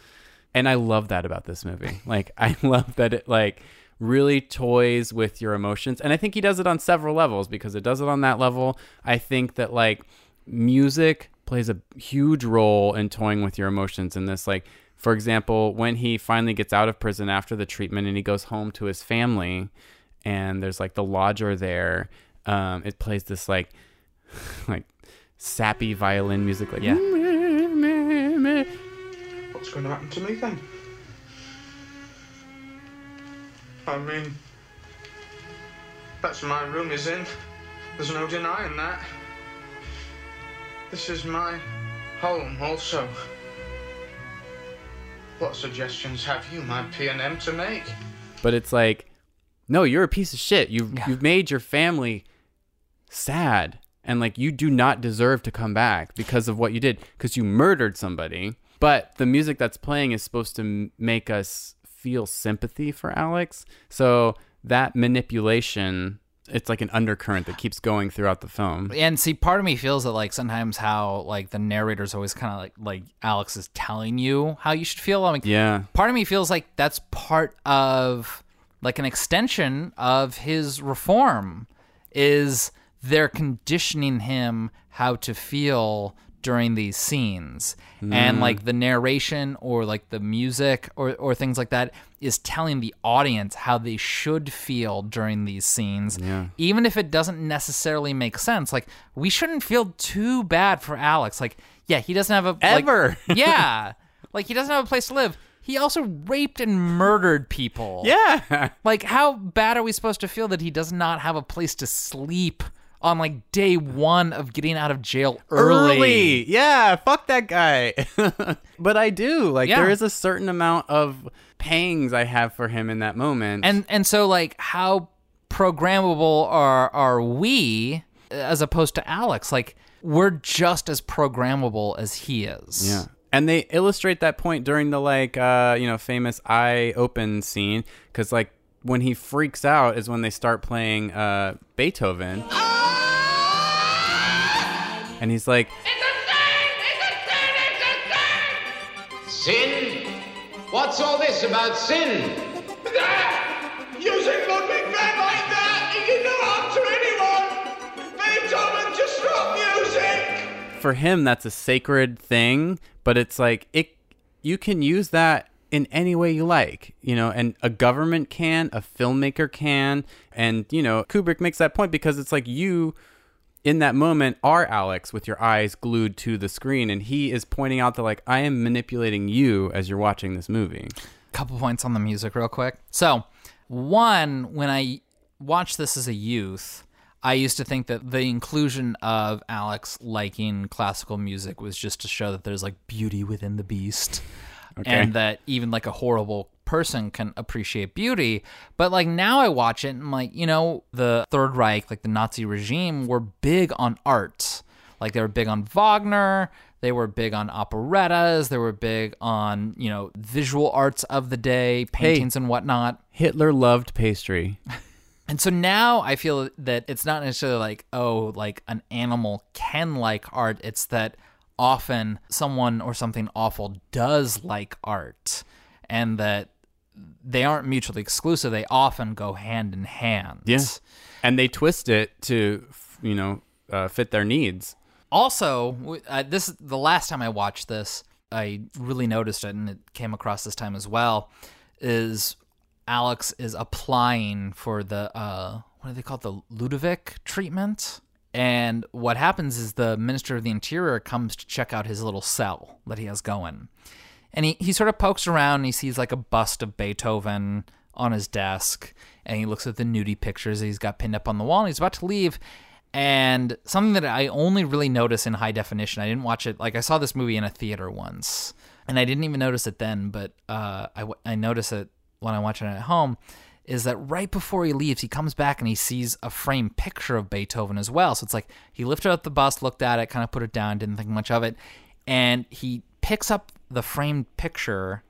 Speaker 2: And I love that about this movie. Like, I love that it like really toys with your emotions, and I think he does it on several levels because it does it on that level. I think that like music plays a huge role in toying with your emotions in this. Like, for example, when he finally gets out of prison after the treatment and he goes home to his family, and there's like the lodger there. Um, it plays this like like sappy violin music, like
Speaker 1: Yeah.
Speaker 11: Mm, What's going to happen to me then? I mean, that's my room is in. There's no denying that. This is my home also. What suggestions have you, my P&M, to make?
Speaker 2: But it's like, no, you're a piece of shit. You've you've made your family sad, and like you do not deserve to come back because of what you did, because you murdered somebody. But the music that's playing is supposed to m- make us feel sympathy for Alex. So that manipulation it's like an undercurrent that keeps going throughout the film.
Speaker 1: And see, part of me feels that like sometimes how like the narrator's always kind of like like Alex is telling you how you should feel. I mean,
Speaker 2: Yeah.
Speaker 1: part of me feels like that's part of like an extension of his reform is they're conditioning him how to feel during these scenes and
Speaker 12: Mm.
Speaker 1: like the narration or like the music or or things like that is telling the audience how they should feel during these scenes
Speaker 2: Yeah.
Speaker 1: even if it doesn't necessarily make sense like we shouldn't feel too bad for Alex like yeah he doesn't have a like-
Speaker 2: Ever.
Speaker 1: yeah like he doesn't have a place to live he also raped and murdered people
Speaker 2: Yeah.
Speaker 1: like how bad are we supposed to feel that he does not have a place to sleep on like day one of getting out of jail early,
Speaker 2: Early. Yeah, fuck that guy. but I do. Like
Speaker 1: Yeah.
Speaker 2: there is a certain amount of pangs I have for him in that moment.
Speaker 1: and and so like how programmable are are we as opposed to Alex like we're just as programmable as he is
Speaker 2: Yeah. And they illustrate that point during the like uh, you know, famous eye open scene cuz like when he freaks out is when they start playing uh Beethoven. And he's like,
Speaker 13: Sin? What's all this about sin?
Speaker 11: That! Using Ludwig van like that, he did no harm to anyone! Beethoven just wrote music!
Speaker 2: for him that's a sacred thing but it's like it you can use that in any way you like you know and a government can a filmmaker can and you know kubrick makes that point because it's like you in that moment are alex with your eyes glued to the screen and he is pointing out that like i am manipulating you as you're watching this movie
Speaker 1: couple points on the music real quick. So, one, when I watched this as a youth, I used to think that the inclusion of Alex liking classical music was just to show that there's like beauty within the beast.
Speaker 2: Okay.
Speaker 1: And that even like a horrible person can appreciate beauty. But like now I watch it and like, you know, the Third Reich, like the Nazi regime, were big on art. Like they were big on Wagner, they were big on operettas, they were big on, you know, visual arts of the day, paintings and whatnot.
Speaker 2: hitler loved pastry
Speaker 1: And so now I feel that it's not necessarily like, oh, like an animal can like art. It's that often someone or something awful does like art and that they aren't mutually exclusive. They often go hand in hand.
Speaker 2: yeah and they twist it to you know uh, fit their needs
Speaker 1: Also, uh, this the last time I watched this, I really noticed it, and it came across this time as well. Is Alex is applying for the uh, what do they call it, the Ludovico treatment? And what happens is the Minister of the Interior comes to check out his little cell that he has going, and he he sort of pokes around. and He sees like a bust of Beethoven on his desk, and he looks at the nudie pictures he's got pinned up on the wall. And he's about to leave, and something that I only really notice in high definition. I didn't watch it like I saw this movie in a theater once, and I didn't even notice it then, but uh, I I notice it when I watch it at home. Is that right before he leaves, he comes back and he sees a framed picture of Beethoven as well. So it's like he lifted up the bust, looked at it, kind of put it down, didn't think much of it, and he picks up the framed picture,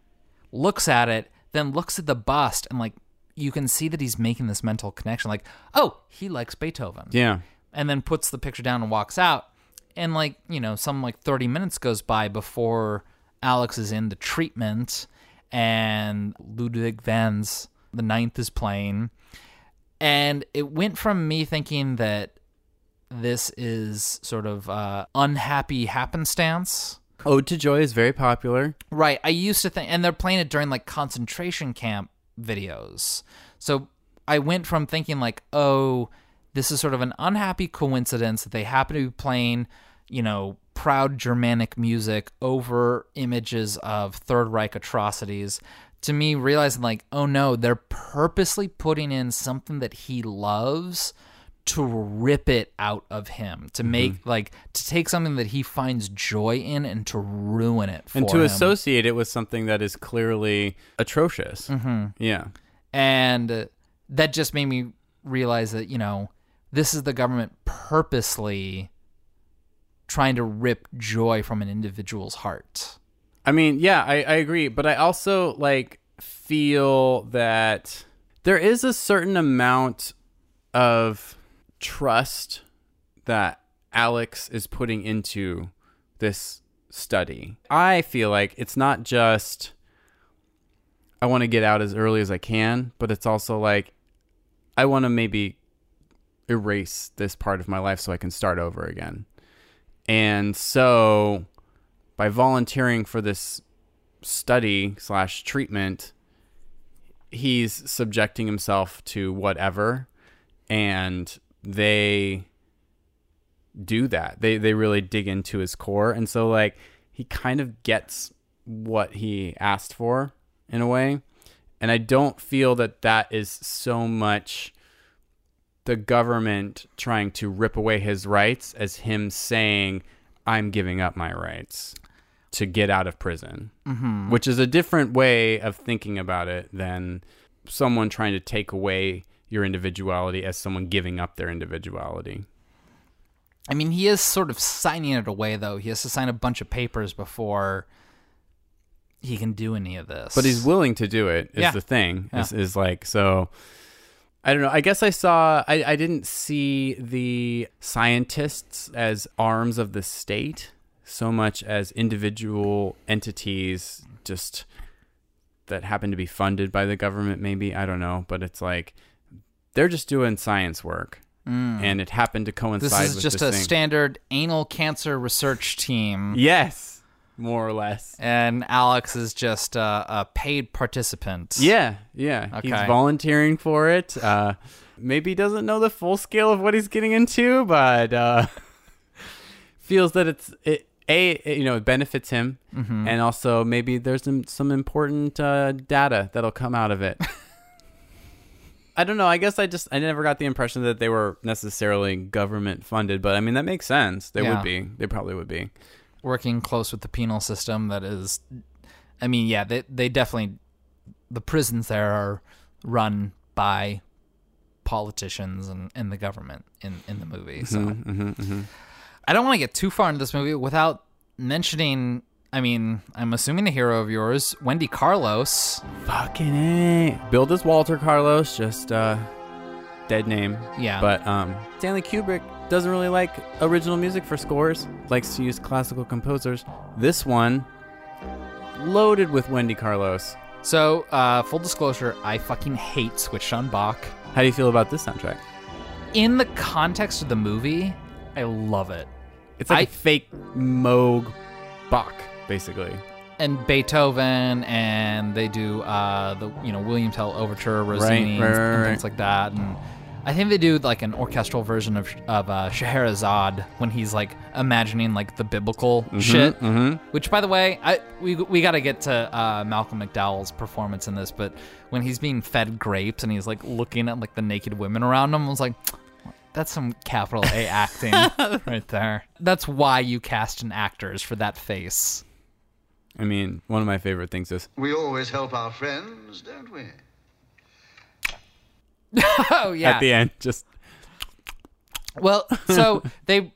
Speaker 1: looks at it, then looks at the bust, and like you can see that he's making this mental connection, like, oh, he likes Beethoven
Speaker 2: yeah
Speaker 1: and then puts the picture down and walks out. And like, you know, some like 30 minutes goes by before Alex is in the treatment and Ludwig Van's The Ninth is playing. And it went from me thinking that this is sort of uh, unhappy happenstance.
Speaker 2: Ode to joy is very popular
Speaker 1: Right. I used to think, and they're playing it during like concentration camp videos. So I went from thinking like, oh, this is sort of an unhappy coincidence that they happen to be playing, you know, proud Germanic music over images of Third Reich atrocities. To me, realizing like, oh no, they're purposely putting in something that he loves to rip it out of him, to make like to take something that he finds joy in and to ruin it for
Speaker 2: and to
Speaker 1: him.
Speaker 2: associate it with something that is clearly atrocious
Speaker 1: Mhm.
Speaker 2: yeah
Speaker 1: and uh, that just made me realize that you know this is the government purposely trying to rip joy from an individual's heart.
Speaker 2: I mean, yeah, I, I agree, but I also like feel that there is a certain amount of trust that Alex is putting into this study. I feel like it's not just I want to get out as early as I can, but it's also like I want to maybe erase this part of my life so I can start over again. And so by volunteering for this study slash treatment, he's subjecting himself to whatever and they do that. They they really dig into his core and so like he kind of gets what he asked for in a way. And I don't feel that that is so much the government trying to rip away his rights as him saying I'm giving up my rights to get out of prison,
Speaker 1: Mhm.
Speaker 2: which is a different way of thinking about it than someone trying to take away your individuality as someone giving up their individuality.
Speaker 1: I mean, he is sort of signing it away, though. He has to sign a bunch of papers before he can do any of this.
Speaker 2: But he's willing to do it. Is
Speaker 1: Yeah.
Speaker 2: the thing. Is, is like so. I don't know. I guess I saw. I, I didn't see the scientists as arms of the state so much as individual entities, just that happen to be funded by the government. Maybe I don't know, but it's like they're just doing science work,
Speaker 1: Mm.
Speaker 2: and it happened to coincide.
Speaker 1: With this is just
Speaker 2: this
Speaker 1: a
Speaker 2: thing.
Speaker 1: standard anal cancer research team.
Speaker 2: Yes, more or less.
Speaker 1: And Alex is just a, a paid participant.
Speaker 2: Yeah, yeah. He's volunteering for it. Uh, maybe he doesn't know the full scale of what he's getting into, but uh, feels that it's it, a it, you know it benefits him,
Speaker 1: Mhm.
Speaker 2: and also maybe there's some, some important uh, data that'll come out of it. I don't know. I guess I just I never got the impression that they were necessarily government funded, but I mean that makes sense. They
Speaker 1: Yeah.
Speaker 2: would be. They probably would be.
Speaker 1: working close with the penal system that is I mean, yeah, they they definitely the prisons there are run by politicians and, and the government in, in the movie. So
Speaker 2: Mhm, mhm, mhm.
Speaker 1: I don't want to get too far into this movie without mentioning I mean, I'm assuming a hero of yours, Wendy Carlos.
Speaker 2: Fucking A. Billed as Walter Carlos, just uh dead name.
Speaker 1: Yeah.
Speaker 2: But um Stanley Kubrick doesn't really like original music for scores, likes to use classical composers. This one loaded with Wendy Carlos.
Speaker 1: So, uh, full disclosure, I fucking hate Switched on Bach.
Speaker 2: How do you feel about this soundtrack?
Speaker 1: In the context of the movie, I love it.
Speaker 2: It's like
Speaker 1: I-
Speaker 2: a fake Moog Bach, basically.
Speaker 1: and Beethoven, and they do uh, the you know William Tell Overture, Rossini,
Speaker 2: right,
Speaker 1: and,
Speaker 2: right,
Speaker 1: and things like that. And I think they do like an orchestral version of of uh, Scheherazade when he's like imagining like the biblical
Speaker 2: Mhm,
Speaker 1: shit.
Speaker 2: mhm.
Speaker 1: Which, by the way, I we we got to get to uh, Malcolm McDowell's performance in this, but when he's being fed grapes and he's like looking at like the naked women around him, I was like. That's some capital A acting right there. That's why you cast an actors for that face.
Speaker 2: I mean, one of my favorite things is
Speaker 10: We always help our friends, don't we?
Speaker 1: oh yeah.
Speaker 2: at the end, just
Speaker 1: Well, so they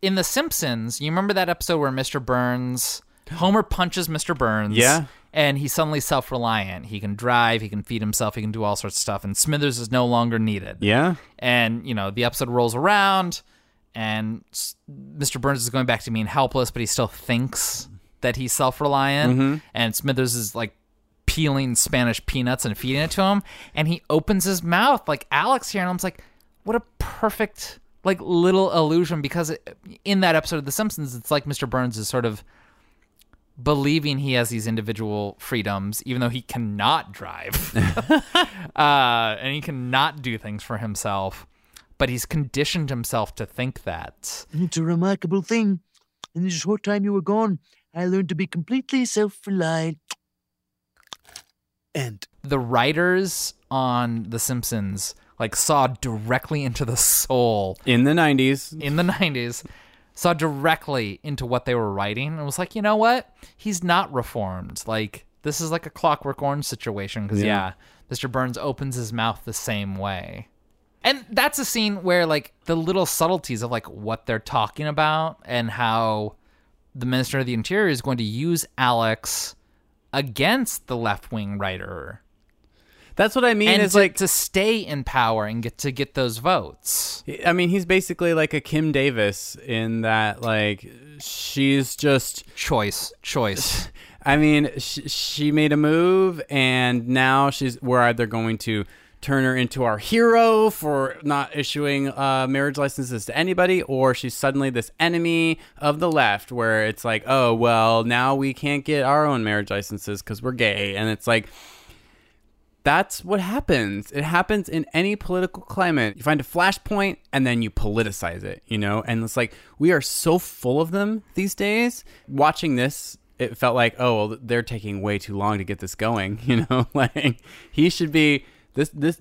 Speaker 1: in The Simpsons, you remember that episode where Mr. Burns Homer punches Mr. Burns.
Speaker 2: Yeah.
Speaker 1: And he's suddenly self reliant. He can drive, he can feed himself, he can do all sorts of stuff, and Smithers is no longer needed.
Speaker 2: Yeah.
Speaker 1: And, you know, the episode rolls around and Mr. Burns is going back to being helpless, but he still thinks that he's self reliant.
Speaker 2: Mhm.
Speaker 1: And Smithers is like peeling Spanish peanuts and feeding it to him. And he opens his mouth like Alex here. And I'm just like, what a perfect, like, little illusion. Because it, in that episode of The Simpsons, it's like Mr. Burns is sort of believing he has these individual freedoms, even though he cannot drive. uh, and he cannot do things for himself. But he's conditioned himself to think that.
Speaker 12: It's a remarkable thing. In the short time you were gone, I learned to be completely self reliant. And
Speaker 1: the writers on The Simpsons like saw directly into the soul
Speaker 2: in the 90s.
Speaker 1: in the 90s saw directly into what they were writing and was like, "You know what? He's not reformed. Like this is like a Clockwork Orange situation cuz
Speaker 2: Yeah.
Speaker 1: yeah, Mr. Burns opens his mouth the same way." And that's a scene where like the little subtleties of like what they're talking about and how the Minister of the Interior is going to use Alex against the left-wing writer
Speaker 2: That's what I mean.
Speaker 1: and
Speaker 2: is
Speaker 1: to,
Speaker 2: like
Speaker 1: to stay in power and get to get those votes.
Speaker 2: I mean, he's basically like a Kim Davis in that, like, she's just
Speaker 1: choice, choice.
Speaker 2: I mean, sh- she made a move, and now she's we're either going to turn her into our hero for not issuing uh, marriage licenses to anybody, or she's suddenly this enemy of the left, where it's like, oh well, now we can't get our own marriage licenses because we're gay, and it's like that's what happens. It happens in any political climate. You find a flashpoint and then you politicize it, you know? And it's like we are so full of them these days. Watching this, it felt like, oh, well, they're taking way too long to get this going, you know? like he should be this this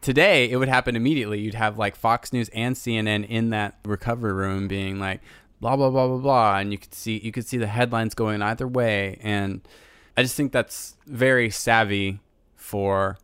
Speaker 2: today it would happen immediately. You'd have like Fox News and CNN in that recovery room being like blah blah blah blah blah and you could see you could see the headlines going either way and I just think that's very savvy for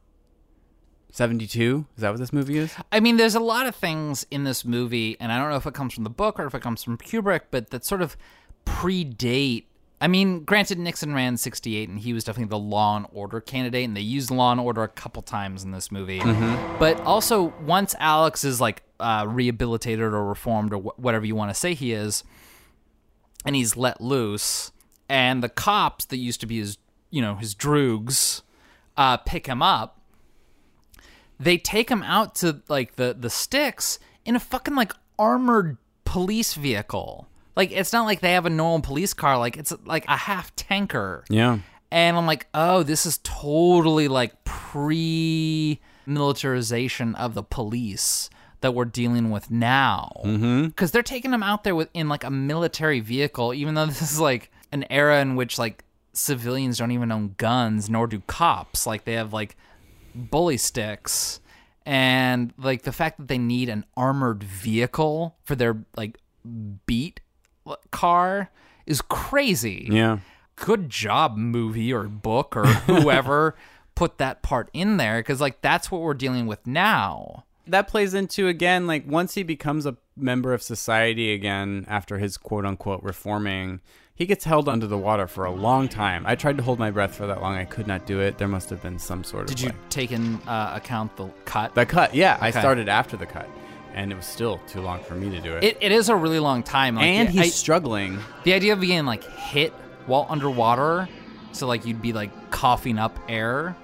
Speaker 2: 72 is that what this movie is
Speaker 1: I mean, there's a lot of things in this movie, and I don't know if it comes from the book or if it comes from Kubrick, but that sort of predate. I mean, granted, Nixon ran 68, and he was definitely the law and order candidate, and they used law and order a couple times in this movie.
Speaker 2: Mhm.
Speaker 1: But also, once Alex is like uh, rehabilitated or reformed or wh- whatever you want to say he is, and he's let loose, and the cops that used to be his, you know, his droogs, uh, pick him up they take him out to like the the sticks in a fucking like armored police vehicle. Like it's not like they have a normal police car. Like it's like a half tanker.
Speaker 2: yeah
Speaker 1: And I'm like, oh, this is totally like pre militarization of the police that we're dealing with now.
Speaker 2: Mm-hmm.
Speaker 1: Because they're taking them out there with in like a military vehicle, even though this is like an era in which like civilians don't even own guns, nor do cops. Like they have like bully sticks. And like the fact that they need an armored vehicle for their like beat car is crazy.
Speaker 2: Yeah.
Speaker 1: Good job movie or book or whoever put that part in there because like that's what we're dealing with now.
Speaker 2: That plays into again like once he becomes a member of society again after his quote unquote reforming he gets held under the water for a long time. I tried to hold my breath for that long. I could not do it. There must have been some sort of
Speaker 1: did you
Speaker 2: like-
Speaker 1: take in uh, account the cut?
Speaker 2: The cut yeah. I started after the cut and it was still too long for me to do it,
Speaker 1: it, it is a really long time like,
Speaker 2: and he's
Speaker 1: I-
Speaker 2: struggling
Speaker 1: the idea of being like hit while underwater so like you'd be like coughing up air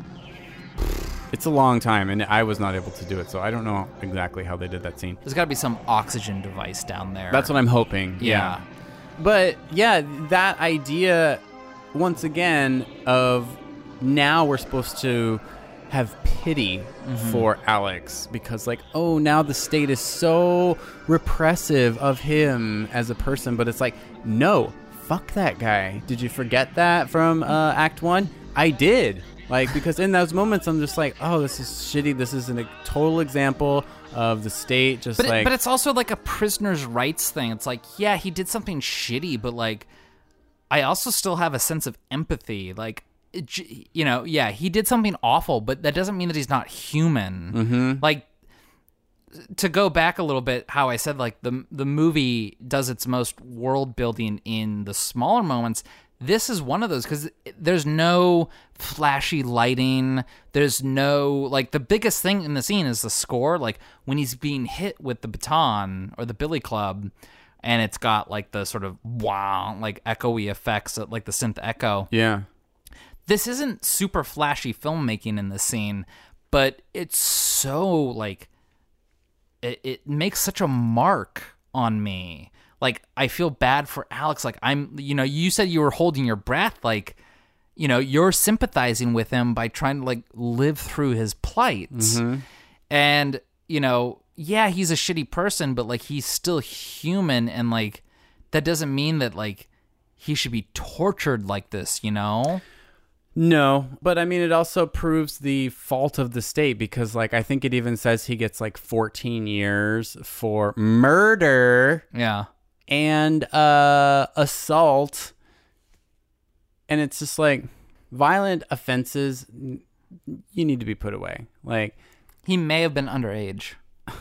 Speaker 2: it's a long time and i was not able to do it so i don't know exactly how they did that scene
Speaker 1: there's got to be some oxygen device down there
Speaker 2: That's what I'm hoping. Yeah.
Speaker 1: Yeah.
Speaker 2: But yeah, that idea, once again, of now we're supposed to have pity
Speaker 1: Mhm.
Speaker 2: for Alex because, like, oh, now the state is so repressive of him as a person. But it's like, no, fuck that guy. Did you forget that from uh, Act One? I did. Like, because in those moments, I'm just like, oh, this is shitty. This is a total example of the state just
Speaker 1: but, it-
Speaker 2: like.
Speaker 1: but it's also like a prisoner's rights thing it's like yeah he did something shitty but like i also still have a sense of empathy like it you know yeah he did something awful but that doesn't mean that he's not human
Speaker 2: Mhm.
Speaker 1: like to go back a little bit how i said like the the movie does its most world building in the smaller moments this is one of those because there's no flashy lighting there's no like the biggest thing in the scene is the score like when he's being hit with the baton or the billy club and it's got like the sort of wow like echoey effects like the synth echo
Speaker 2: yeah.
Speaker 1: This isn't super flashy filmmaking in this scene, but it's so like it, it makes such a mark on me. Like I feel bad for Alex. Like I'm, you know, you said you were holding your breath. Like, you know, you're sympathizing with him by trying to like live through his plight.
Speaker 2: Mhm.
Speaker 1: And you know, yeah, he's a shitty person, but like he's still human, and like that doesn't mean that like he should be tortured like this. You know.
Speaker 2: No, but I mean, it also proves the fault of the state because, like, I think it even says he gets like 14 years for murder
Speaker 1: Yeah.
Speaker 2: and uh, assault. And it's just like violent offenses, you need to be put away. Like,
Speaker 1: He may have been underage.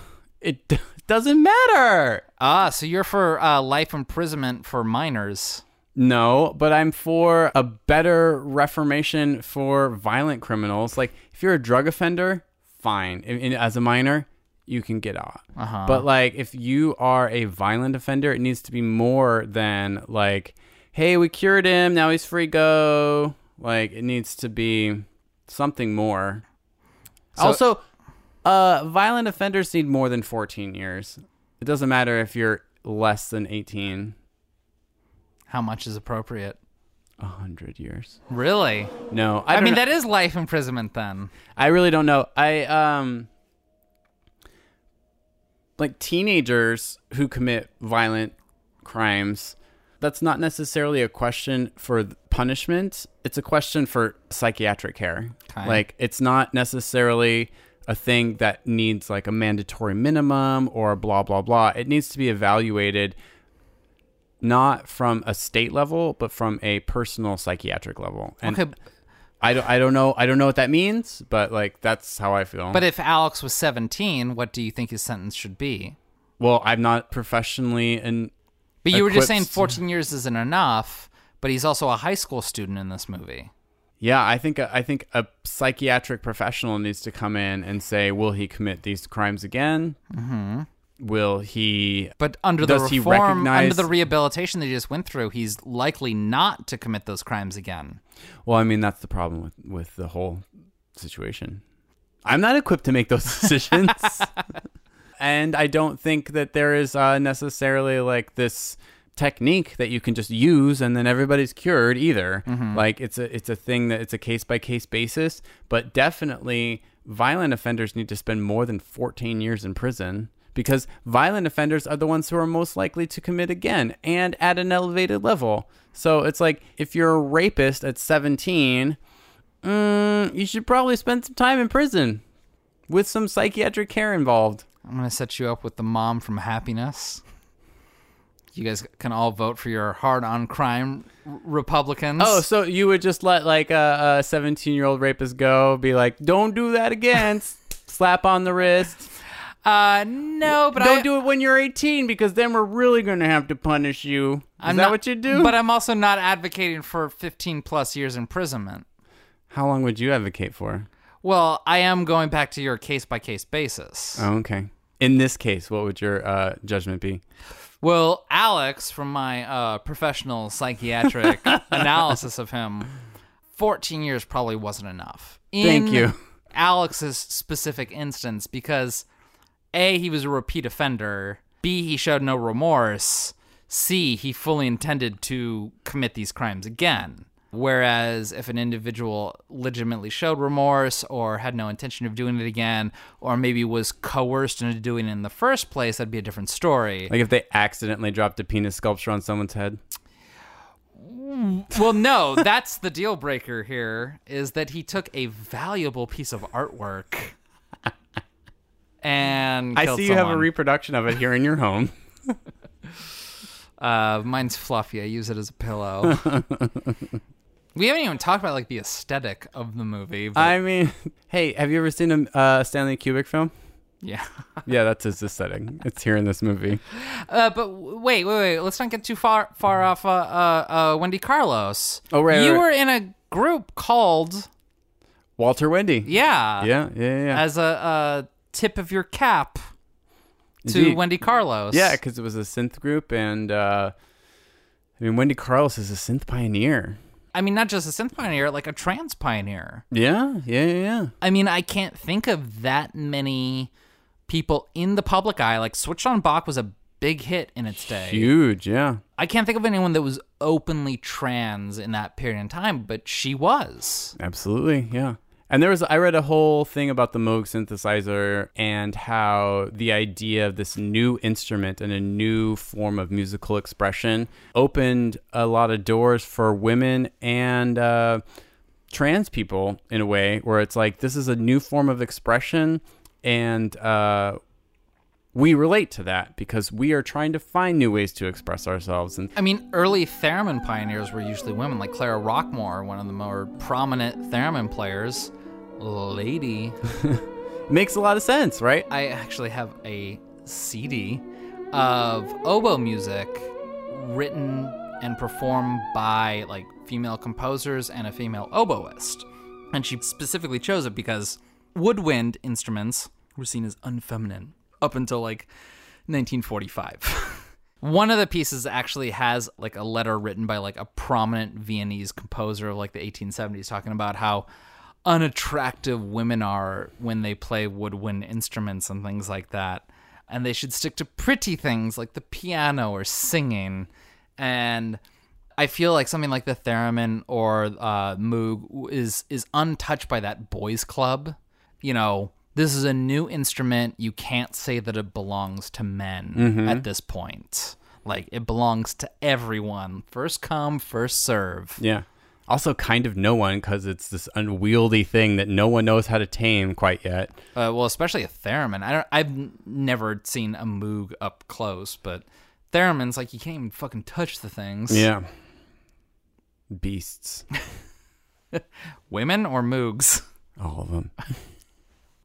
Speaker 2: it d- doesn't matter.
Speaker 1: Ah, so you're for uh, life imprisonment for minors.
Speaker 2: No, but I'm for a better reformation for violent criminals. Like, if you're a drug offender, fine. In- in- as a minor, you can get out.
Speaker 1: Uh-huh.
Speaker 2: But, like, if you are a violent offender, it needs to be more than, like, hey, we cured him. Now he's free, go. Like, it needs to be something more.
Speaker 1: So-
Speaker 2: also, uh, violent offenders need more than 14 years. It doesn't matter if you're less than 18.
Speaker 1: How much is appropriate?
Speaker 2: A hundred years.
Speaker 1: Really?
Speaker 2: No,
Speaker 1: I,
Speaker 2: I,
Speaker 1: mean
Speaker 2: know.
Speaker 1: that is life imprisonment then.
Speaker 2: I really don't know. I um like teenagers who commit violent crimes. That's not necessarily a question for punishment. It's a question for psychiatric care.
Speaker 1: Okay.
Speaker 2: Like it's not necessarily a thing that needs like a mandatory minimum or blah blah blah. It needs to be evaluated not from a state level, but from a personal psychiatric level. And
Speaker 1: Okay.
Speaker 2: I don't, I don't know I don't know what that means, but like that's how I feel.
Speaker 1: But if Alex was 17, what do you think his sentence should be?
Speaker 2: well, I'm not professionally and
Speaker 1: But you were just saying 14 years isn't enough, but he's also a high school student in this movie.
Speaker 2: Yeah, I think I think a psychiatric professional needs to come in and say, will he commit these crimes again?
Speaker 1: Mhm.
Speaker 2: Will he?
Speaker 1: But under the reform,
Speaker 2: recognize?
Speaker 1: under the rehabilitation that he just went through, he's likely not to commit those crimes again.
Speaker 2: well, I mean, that's the problem with with the whole situation. I'm not equipped to make those decisions, and I don't think that there is uh, necessarily like this technique that you can just use and then everybody's cured either.
Speaker 1: Mhm.
Speaker 2: Like it's a it's a thing that it's a case by case basis, but definitely violent offenders need to spend more than 14 years in prison because violent offenders are the ones who are most likely to commit again and at an elevated level. So it's like if you're a rapist at 17, mm, you should probably spend some time in prison with some psychiatric care involved.
Speaker 1: I'm going to set you up with the mom from Happiness. You guys can all vote for your hard on crime Republicans.
Speaker 2: Oh, so you would just let like a 17 year old rapist go, be like, "Don't do that again." Slap on the wrist.
Speaker 1: Uh, no, but
Speaker 2: don't
Speaker 1: I-
Speaker 2: do it when you're 18 because then we're really gonna have to punish you. Is
Speaker 1: I'm
Speaker 2: that
Speaker 1: not-
Speaker 2: what you do?
Speaker 1: But I'm also not advocating for 15 plus years imprisonment.
Speaker 2: How long would you advocate for?
Speaker 1: Well, I am going back to your case by case basis.
Speaker 2: Oh, okay. In this case, what would your uh, judgment be?
Speaker 1: Well, Alex, from my uh, professional psychiatric analysis of him, 14 years probably wasn't enough.
Speaker 2: Thank you.
Speaker 1: Alex's specific instance, because A, he was a repeat offender, B, he showed no remorse, C, he fully intended to commit these crimes again. Whereas if an individual legitimately showed remorse or had no intention of doing it again, or maybe was coerced into doing it in the first place, that'd be a different story.
Speaker 2: Like if they accidentally dropped a penis sculpture on someone's head?
Speaker 1: well, no, that's the deal breaker here is that he took a valuable piece of artwork and
Speaker 2: I see you have a reproduction of it here in your home.
Speaker 1: Uh, mine's fluffy. I use it as a pillow. we haven't even talked about like the aesthetic of the movie. But
Speaker 2: I mean, hey, have you ever seen a uh, Stanley Kubrick film?
Speaker 1: yeah.
Speaker 2: Yeah, that's his aesthetic. It's here in this movie.
Speaker 1: Uh, but wait, wait, wait. Let's not get too far far off. Uh, uh, uh, Wendy Carlos.
Speaker 2: Oh, right,
Speaker 1: You
Speaker 2: right,
Speaker 1: were
Speaker 2: right.
Speaker 1: in a group called
Speaker 2: Walter Wendy.
Speaker 1: yeah,
Speaker 2: Yeah, yeah, yeah.
Speaker 1: as a, a tip of your cap to
Speaker 2: Indeed.
Speaker 1: Wendy Carlos.
Speaker 2: Yeah, because it was a synth group, and uh, I mean, Wendy Carlos is a synth pioneer.
Speaker 1: I mean, not just a synth pioneer, like a trans pioneer.
Speaker 2: Yeah, yeah, yeah, yeah.
Speaker 1: I mean, I can't think of that many people in the public eye. Like Switch on Bach was a big hit in its day.
Speaker 2: Huge, yeah.
Speaker 1: I can't think of anyone that was openly trans in that period in time, but she was.
Speaker 2: Absolutely, yeah. And there was I read a whole thing about the Moog synthesizer and how the idea of this new instrument and a new form of musical expression opened a lot of doors for women and uh, trans people in a way where it's like this is a new form of expression and uh, we relate to that because we are trying to find new ways to express ourselves and
Speaker 1: I mean, early theremin pioneers were usually women, like Clara Rockmore, one of the more prominent theremin players. Lady.
Speaker 2: makes a lot of sense, right?
Speaker 1: I actually have a CD of oboe music written and performed by like female composers and a female oboist. And she specifically chose it because woodwind instruments were seen as unfeminine up until like 1945. One of the pieces actually has like a letter written by like a prominent Viennese composer of like the 1870s talking about how unattractive women are when they play woodwind instruments and things like that. And they should stick to pretty things like the piano or singing. And I feel like something like the theremin or uh, moog is is untouched by that boys club. You know, this is a new instrument. You can't say that it belongs to men
Speaker 2: Mhm.
Speaker 1: at this point. Like it belongs to everyone. First come, first serve.
Speaker 2: Yeah. Also, kind of no one because it's this unwieldy thing that no one knows how to tame quite yet.
Speaker 1: Uh, well, especially a theremin. I don't, I've never seen a moog up close, but theremins like you can't even fucking touch the things.
Speaker 2: Yeah. Beasts.
Speaker 1: Women or moogs?
Speaker 2: All of them.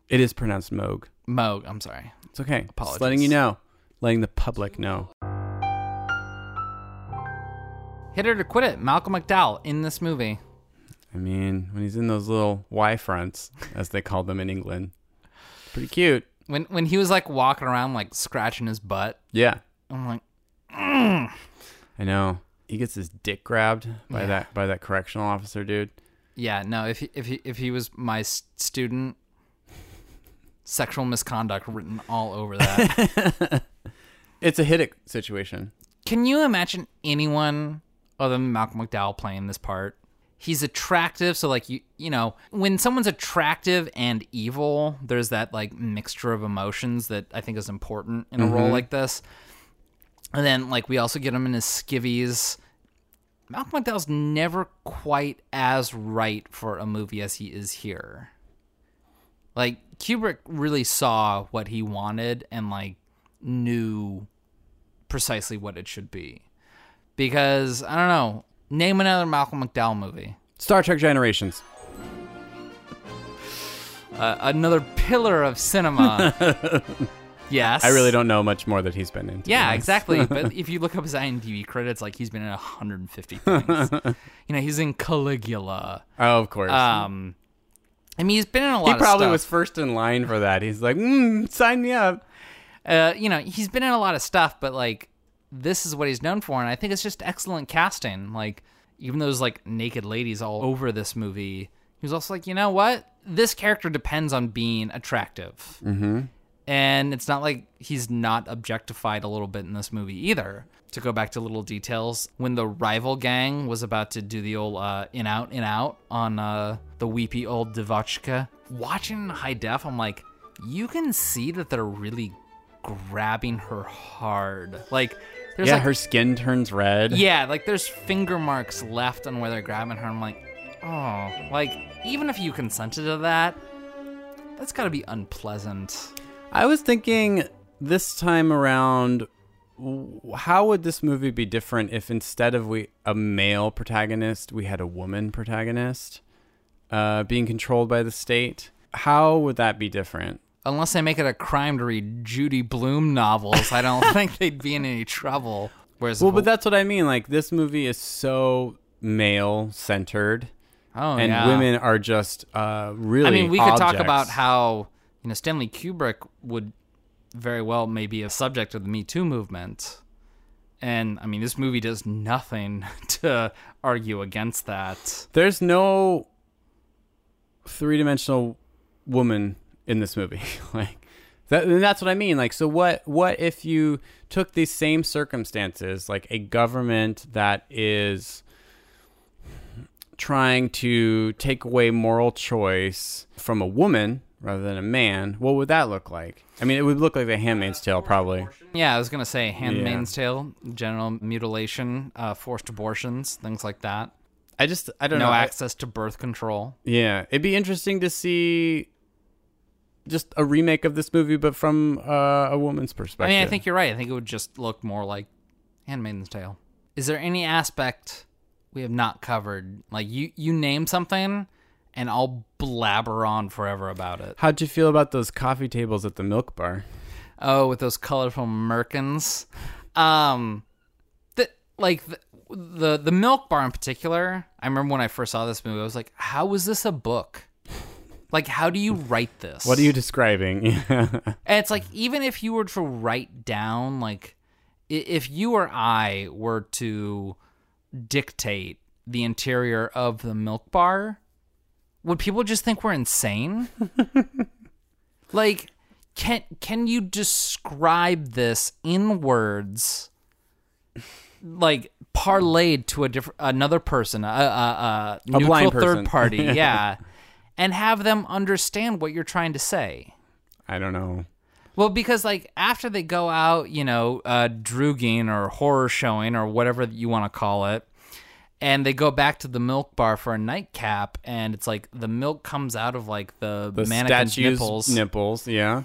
Speaker 2: It is pronounced Moog.
Speaker 1: Moog. I'm sorry.
Speaker 2: It's okay.
Speaker 1: Apologies.
Speaker 2: Just letting you know. Letting the public know.
Speaker 1: Hit it or quit it. Malcolm McDowell in this movie.
Speaker 2: I mean, when he's in those little Y fronts, as they call them in England, pretty cute.
Speaker 1: When when he was like walking around like scratching his butt.
Speaker 2: Yeah.
Speaker 1: I'm like, mm.
Speaker 2: I know. He gets his dick grabbed by
Speaker 1: Yeah.
Speaker 2: that by that correctional officer dude.
Speaker 1: yeah, no. If he, if he if he was my student, sexual misconduct written all over that.
Speaker 2: It's a Hiddick situation.
Speaker 1: Can you imagine anyone other than Malcolm McDowell playing this part? He's attractive, so like you you know, when someone's attractive and evil, there's that like mixture of emotions that I think is important in a role
Speaker 2: Mhm.
Speaker 1: like this. And then like we also get him in his skivvies. Malcolm McDowell's never quite as right for a movie as he is here. Like Kubrick really saw what he wanted and like knew precisely what it should be. Because I don't know, name another Malcolm McDowell movie.
Speaker 2: Star Trek Generations.
Speaker 1: Uh, another pillar of cinema. yes.
Speaker 2: I really don't know much more that he's been in.
Speaker 1: Yeah, exactly. but if you look up his IMDb credits, like he's been in 150 things. you know, he's in Caligula.
Speaker 2: Oh, of course.
Speaker 1: Um, I mean, he's been in a lot.
Speaker 2: he probably was first in line for that. He's like, mm, sign me up.
Speaker 1: Uh, you know, he's been in a lot of stuff, but like this is what he's known for, and I think it's just excellent casting. Like even those like naked ladies all over this movie, he was also like, you know what, this character depends on being attractive,
Speaker 2: Mm-hmm.
Speaker 1: and it's not like he's not objectified a little bit in this movie either. To go back to little details, when the rival gang was about to do the old uh, in out in out on uh, the weepy old Devotchka, watching high def, I'm like, you can see that they're really grabbing her hard. Like, there's
Speaker 2: yeah,
Speaker 1: like,
Speaker 2: her skin turns red.
Speaker 1: yeah, like there's finger marks left on where they're grabbing her. I'm like, oh, like even if you consented to that, that's got to be unpleasant.
Speaker 2: I was thinking this time around, how would this movie be different if instead of we a male protagonist, we had a woman protagonist uh, being controlled by the state? How would that be different?
Speaker 1: Unless they make it a crime to read Judy Blume novels, I don't think they'd be in any trouble. Whereas,
Speaker 2: Well, but that's what I mean. Like this movie is so male centered,
Speaker 1: oh,
Speaker 2: and
Speaker 1: yeah.
Speaker 2: women are just uh, really.
Speaker 1: I mean, we could talk about how you know Stanley Kubrick would very well maybe a subject of the Me Too movement, and I mean this movie does nothing to argue against that.
Speaker 2: There's no three dimensional woman in this movie. like that, and that's what I mean. Like, so what? What if you took these same circumstances, like a government that is trying to take away moral choice from a woman rather than a man? What would that look like? I mean, it would look like The Handmaid's Tale, probably.
Speaker 1: Yeah, I was gonna say Handmaid's Tale, genital mutilation, uh, forced abortions, things like that.
Speaker 2: I just, I don't
Speaker 1: no
Speaker 2: know. I-
Speaker 1: access to birth control.
Speaker 2: Yeah, it'd be interesting to see just a remake of this movie, but from uh, a woman's perspective.
Speaker 1: I mean, I think you're right. I think it would just look more like Handmaid's Tale. Is there any aspect we have not covered? Like you, you name something, and I'll blabber on forever about it.
Speaker 2: How'd you feel about those coffee tables at the milk bar?
Speaker 1: Oh, with those colorful merkins. Um, the, like the, the the milk bar in particular. I remember when I first saw this movie, I was like, "How is this a book? Like, how do you write this?
Speaker 2: What are you describing?
Speaker 1: And it's like even if you were to write down like if you or I were to dictate the interior of the milk bar, would people just think we're insane? like can can you describe this in words like parlayed to a different another person, a, a, a,
Speaker 2: A blind
Speaker 1: third
Speaker 2: person.
Speaker 1: party, yeah, and have them understand what you're trying to say?
Speaker 2: I don't know.
Speaker 1: Well, because like after they go out, you know, uh, drooging or horror showing or whatever you want to call it, and they go back to the milk bar for a nightcap, and it's like the milk comes out of like the,
Speaker 2: The
Speaker 1: mannequin's nipples.
Speaker 2: nipples, yeah.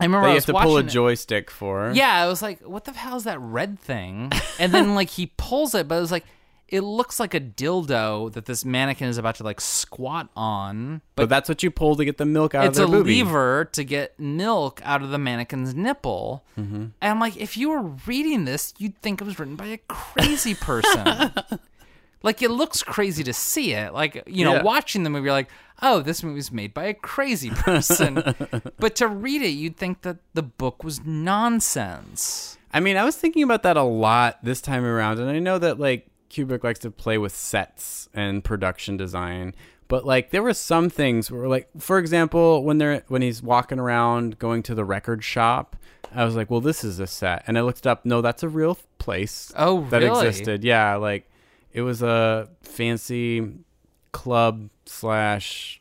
Speaker 1: I remember
Speaker 2: That you have to pull a
Speaker 1: it-
Speaker 2: joystick for.
Speaker 1: Yeah, I was like, what the hell is that red thing? And then like he pulls it, but it was like it looks like a dildo that this mannequin is about to like squat on.
Speaker 2: But, that's what you pull to get the milk out
Speaker 1: it's
Speaker 2: of
Speaker 1: a
Speaker 2: their boobie.
Speaker 1: lever to get milk out of the mannequin's nipple.
Speaker 2: Mhm.
Speaker 1: And I'm like, if you were reading this, you'd think it was written by a crazy person. like it looks crazy to see it. Like, you know,
Speaker 2: Yeah.
Speaker 1: watching the movie, you're like, oh, this movie's made by a crazy person. but to read it, you'd think that the book was nonsense.
Speaker 2: I mean, I was thinking about that a lot this time around, and I know that like Kubrick likes to play with sets and production design, but like there were some things where, like, for example, when they're when he's walking around going to the record shop, I was like, well, this is a set, and I looked it up. No, that's a real place.
Speaker 1: Oh,
Speaker 2: that
Speaker 1: really?
Speaker 2: existed. Yeah, like it was a fancy club slash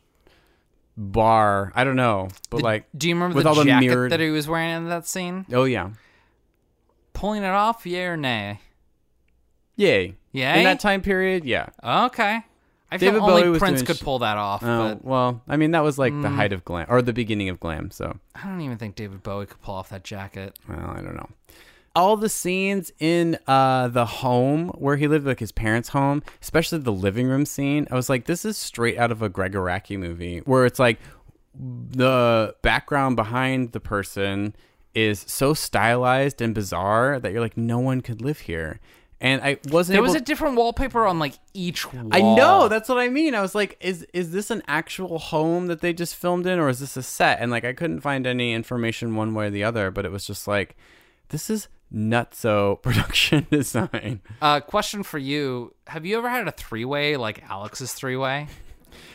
Speaker 2: bar. I don't know, but
Speaker 1: The-
Speaker 2: like,
Speaker 1: do you remember
Speaker 2: with
Speaker 1: the
Speaker 2: all the
Speaker 1: jacket
Speaker 2: mirrored?
Speaker 1: that he was wearing in that scene?
Speaker 2: oh yeah,
Speaker 1: Pulling it off, yeah or nay?
Speaker 2: yay,
Speaker 1: Yay?
Speaker 2: In that time period, yeah.
Speaker 1: Okay. I
Speaker 2: David
Speaker 1: feel only
Speaker 2: was
Speaker 1: Prince
Speaker 2: doing
Speaker 1: could
Speaker 2: sh-
Speaker 1: pull that off,
Speaker 2: Oh,
Speaker 1: but
Speaker 2: well, I mean, that was like the
Speaker 1: Mm.
Speaker 2: height of glam or the beginning of glam. So,
Speaker 1: I don't even think David Bowie could pull off that jacket.
Speaker 2: well, I don't know. All the scenes in uh, the home where he lived, like his parents' home, especially the living room scene, I was like, this is straight out of a Gregg Araki movie where it's like the background behind the person is so stylized and bizarre that you're like, no one could live here. And I wasn't
Speaker 1: There was a different wallpaper on like each wall.
Speaker 2: I know that's what I mean. I was like, is is this an actual home that they just filmed in, or is this a set? And like, I couldn't find any information one way or the other. But it was just like, this is nutso production design.
Speaker 1: Uh, question for you: Have you ever had a three-way like Alex's three-way?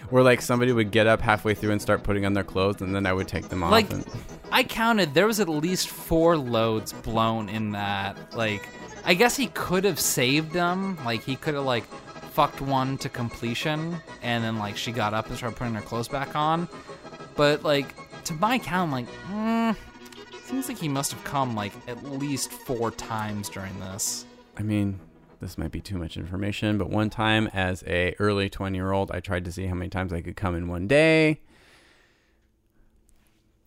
Speaker 2: Where like somebody would get up halfway through and start putting on their clothes, and then I would take them off.
Speaker 1: Like,
Speaker 2: and,
Speaker 1: I counted. There was at least four loads blown in that. Like, I guess he could have saved them. Like, he could have like fucked one to completion, and then like she got up and started putting her clothes back on. But like, to my count, like, mm, seems like he must have come like at least four times during this.
Speaker 2: I mean, this might be too much information, but one time as a early twenty year old, I tried to see how many times I could come in one day.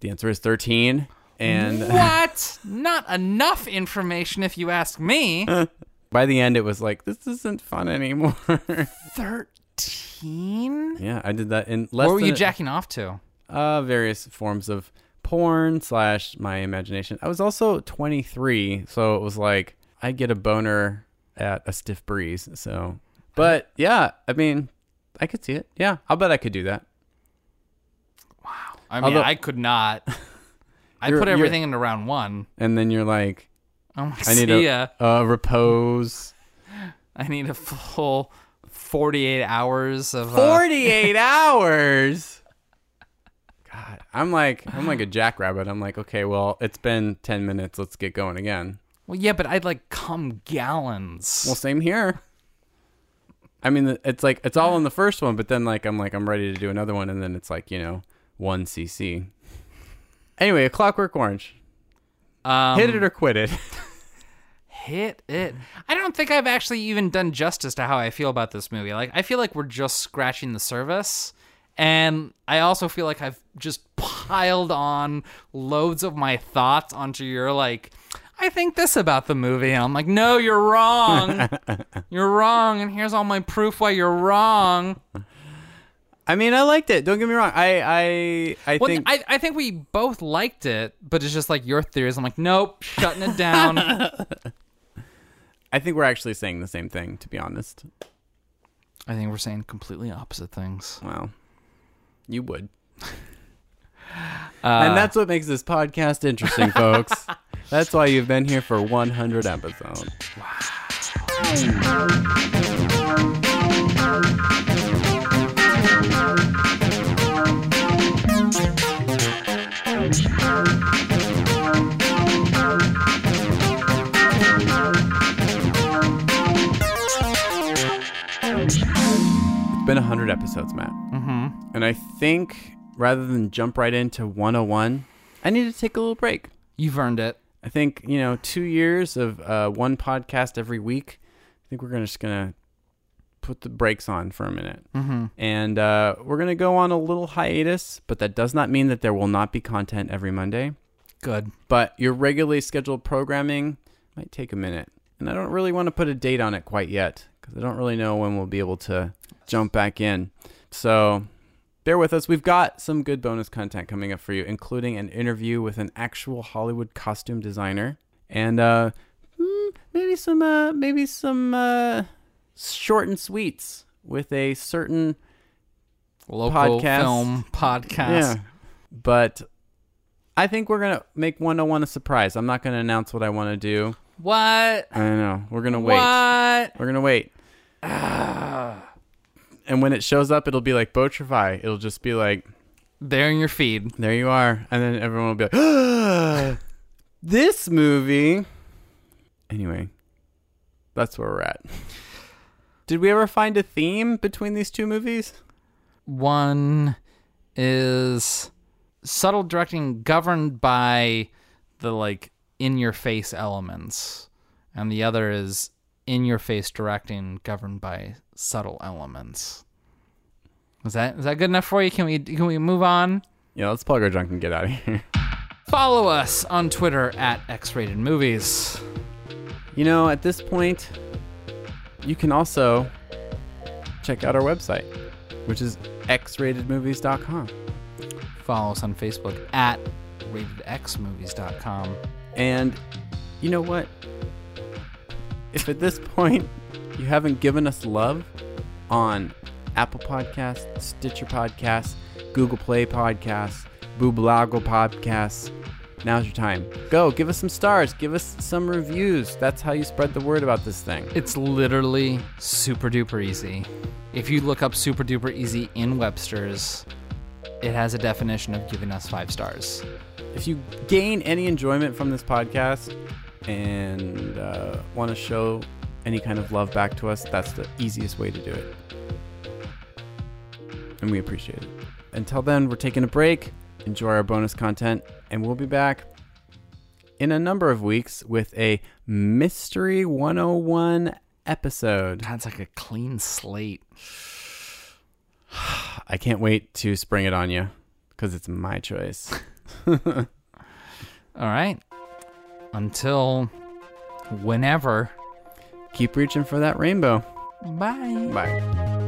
Speaker 2: The answer is thirteen. And
Speaker 1: what? Not enough information, if you ask me.
Speaker 2: by the end, it was like this isn't fun anymore.
Speaker 1: Thirteen.
Speaker 2: yeah, I did that in less.
Speaker 1: What were you
Speaker 2: than-
Speaker 1: jacking off to?
Speaker 2: Uh, various forms of porn slash my imagination. I was also 23, so it was like I get a boner at a stiff breeze. So, but yeah, I mean, I could see it. Yeah, I'll bet I could do that. Wow.
Speaker 1: I mean,
Speaker 2: Although-
Speaker 1: I could not. I put everything into round one.
Speaker 2: And then you're like,
Speaker 1: Oh,
Speaker 2: I need a,
Speaker 1: ya.
Speaker 2: repose.
Speaker 1: I need a full 48 hours of. uh,
Speaker 2: 48 hours. God, I'm like I'm like a jackrabbit. I'm like, okay, well, it's been 10 minutes. Let's get going again.
Speaker 1: well, yeah, but I'd like come gallons.
Speaker 2: Well, same here. I mean, it's like it's all in the first one, but then like I'm like I'm ready to do another one, and then it's like you know one cc. Anyway, a Clockwork Orange.
Speaker 1: Um,
Speaker 2: Hit it or quit it.
Speaker 1: hit it. I don't think I've actually even done justice to how I feel about this movie. Like, I feel like we're just scratching the surface. And I also feel like I've just piled on loads of my thoughts onto your, like, I think this about the movie. And I'm like, no, you're wrong. you're wrong. And here's all my proof why you're wrong.
Speaker 2: I mean, I liked it. Don't get me wrong. I I I
Speaker 1: Well,
Speaker 2: think
Speaker 1: I, I think we both liked it, but it's just like your theories. I'm like, nope, shutting it down.
Speaker 2: I think we're actually saying the same thing, to be honest.
Speaker 1: I think we're saying completely opposite things.
Speaker 2: Well, you would.
Speaker 1: Uh,
Speaker 2: and that's what makes this podcast interesting, folks. That's why you've been here for 100 episodes. It's been 100 episodes, Matt.
Speaker 1: Mm-hmm.
Speaker 2: And I think rather than jump right into 101, I need to take a little break.
Speaker 1: You've earned it.
Speaker 2: I think, you know, two years of uh, one podcast every week. I think we're gonna just going to put the brakes on for a minute.
Speaker 1: Mhm.
Speaker 2: And uh, we're going to go on a little hiatus, but that does not mean that there will not be content every Monday.
Speaker 1: Good.
Speaker 2: But your regularly scheduled programming might take a minute. And I don't really want to put a date on it quite yet because I don't really know when we'll be able to jump back in. So bear with us. We've got some good bonus content coming up for you, including an interview with an actual Hollywood costume designer and uh, mm, maybe some uh, maybe some uh, short and sweets with a certain
Speaker 1: Local
Speaker 2: podcast.
Speaker 1: film podcast.
Speaker 2: Yeah, but I think we're gonna make 101 a surprise. I'm not gonna announce what I want to do.
Speaker 1: What?
Speaker 2: I don't know. We're gonna wait.
Speaker 1: What?
Speaker 2: We're gonna wait. and when it shows up, it'll be like Botrify. It'll just be like
Speaker 1: there in your feed.
Speaker 2: There you are, and then everyone will be like, "This movie." Anyway, that's where we're at. Did we ever find a theme between these two movies?
Speaker 1: One is subtle directing governed by the like in your face elements, and the other is in your face directing governed by subtle elements. Is that is that good enough for you? Can we can we move on?
Speaker 2: Yeah, let's plug our junk and get out of here.
Speaker 1: Follow us on Twitter at X Rated Movies.
Speaker 2: You know, at this point, you can also check out our website, which is xratedmovies.com.
Speaker 1: Follow us on Facebook at ratedxmovies.com.
Speaker 2: And you know what? If at this point you haven't given us love on Apple Podcasts, Stitcher Podcasts, Google Play Podcasts, Booblago Podcasts, now's your time. Go, give us some stars, give us some reviews. That's how you spread the word about this thing.
Speaker 1: It's literally super duper easy. If you look up super duper easy in Webster's, it has a definition of giving us five stars.
Speaker 2: If you gain any enjoyment from this podcast and uh, want to show any kind of love back to us, that's the easiest way to do it. And we appreciate it. Until then, we're taking a break. Enjoy our bonus content, and we'll be back in a number of weeks with a Mystery 101 episode.
Speaker 1: That's like a clean slate.
Speaker 2: I can't wait to spring it on you because it's my choice.
Speaker 1: All right. Until whenever.
Speaker 2: Keep reaching for that rainbow.
Speaker 1: Bye.
Speaker 2: Bye.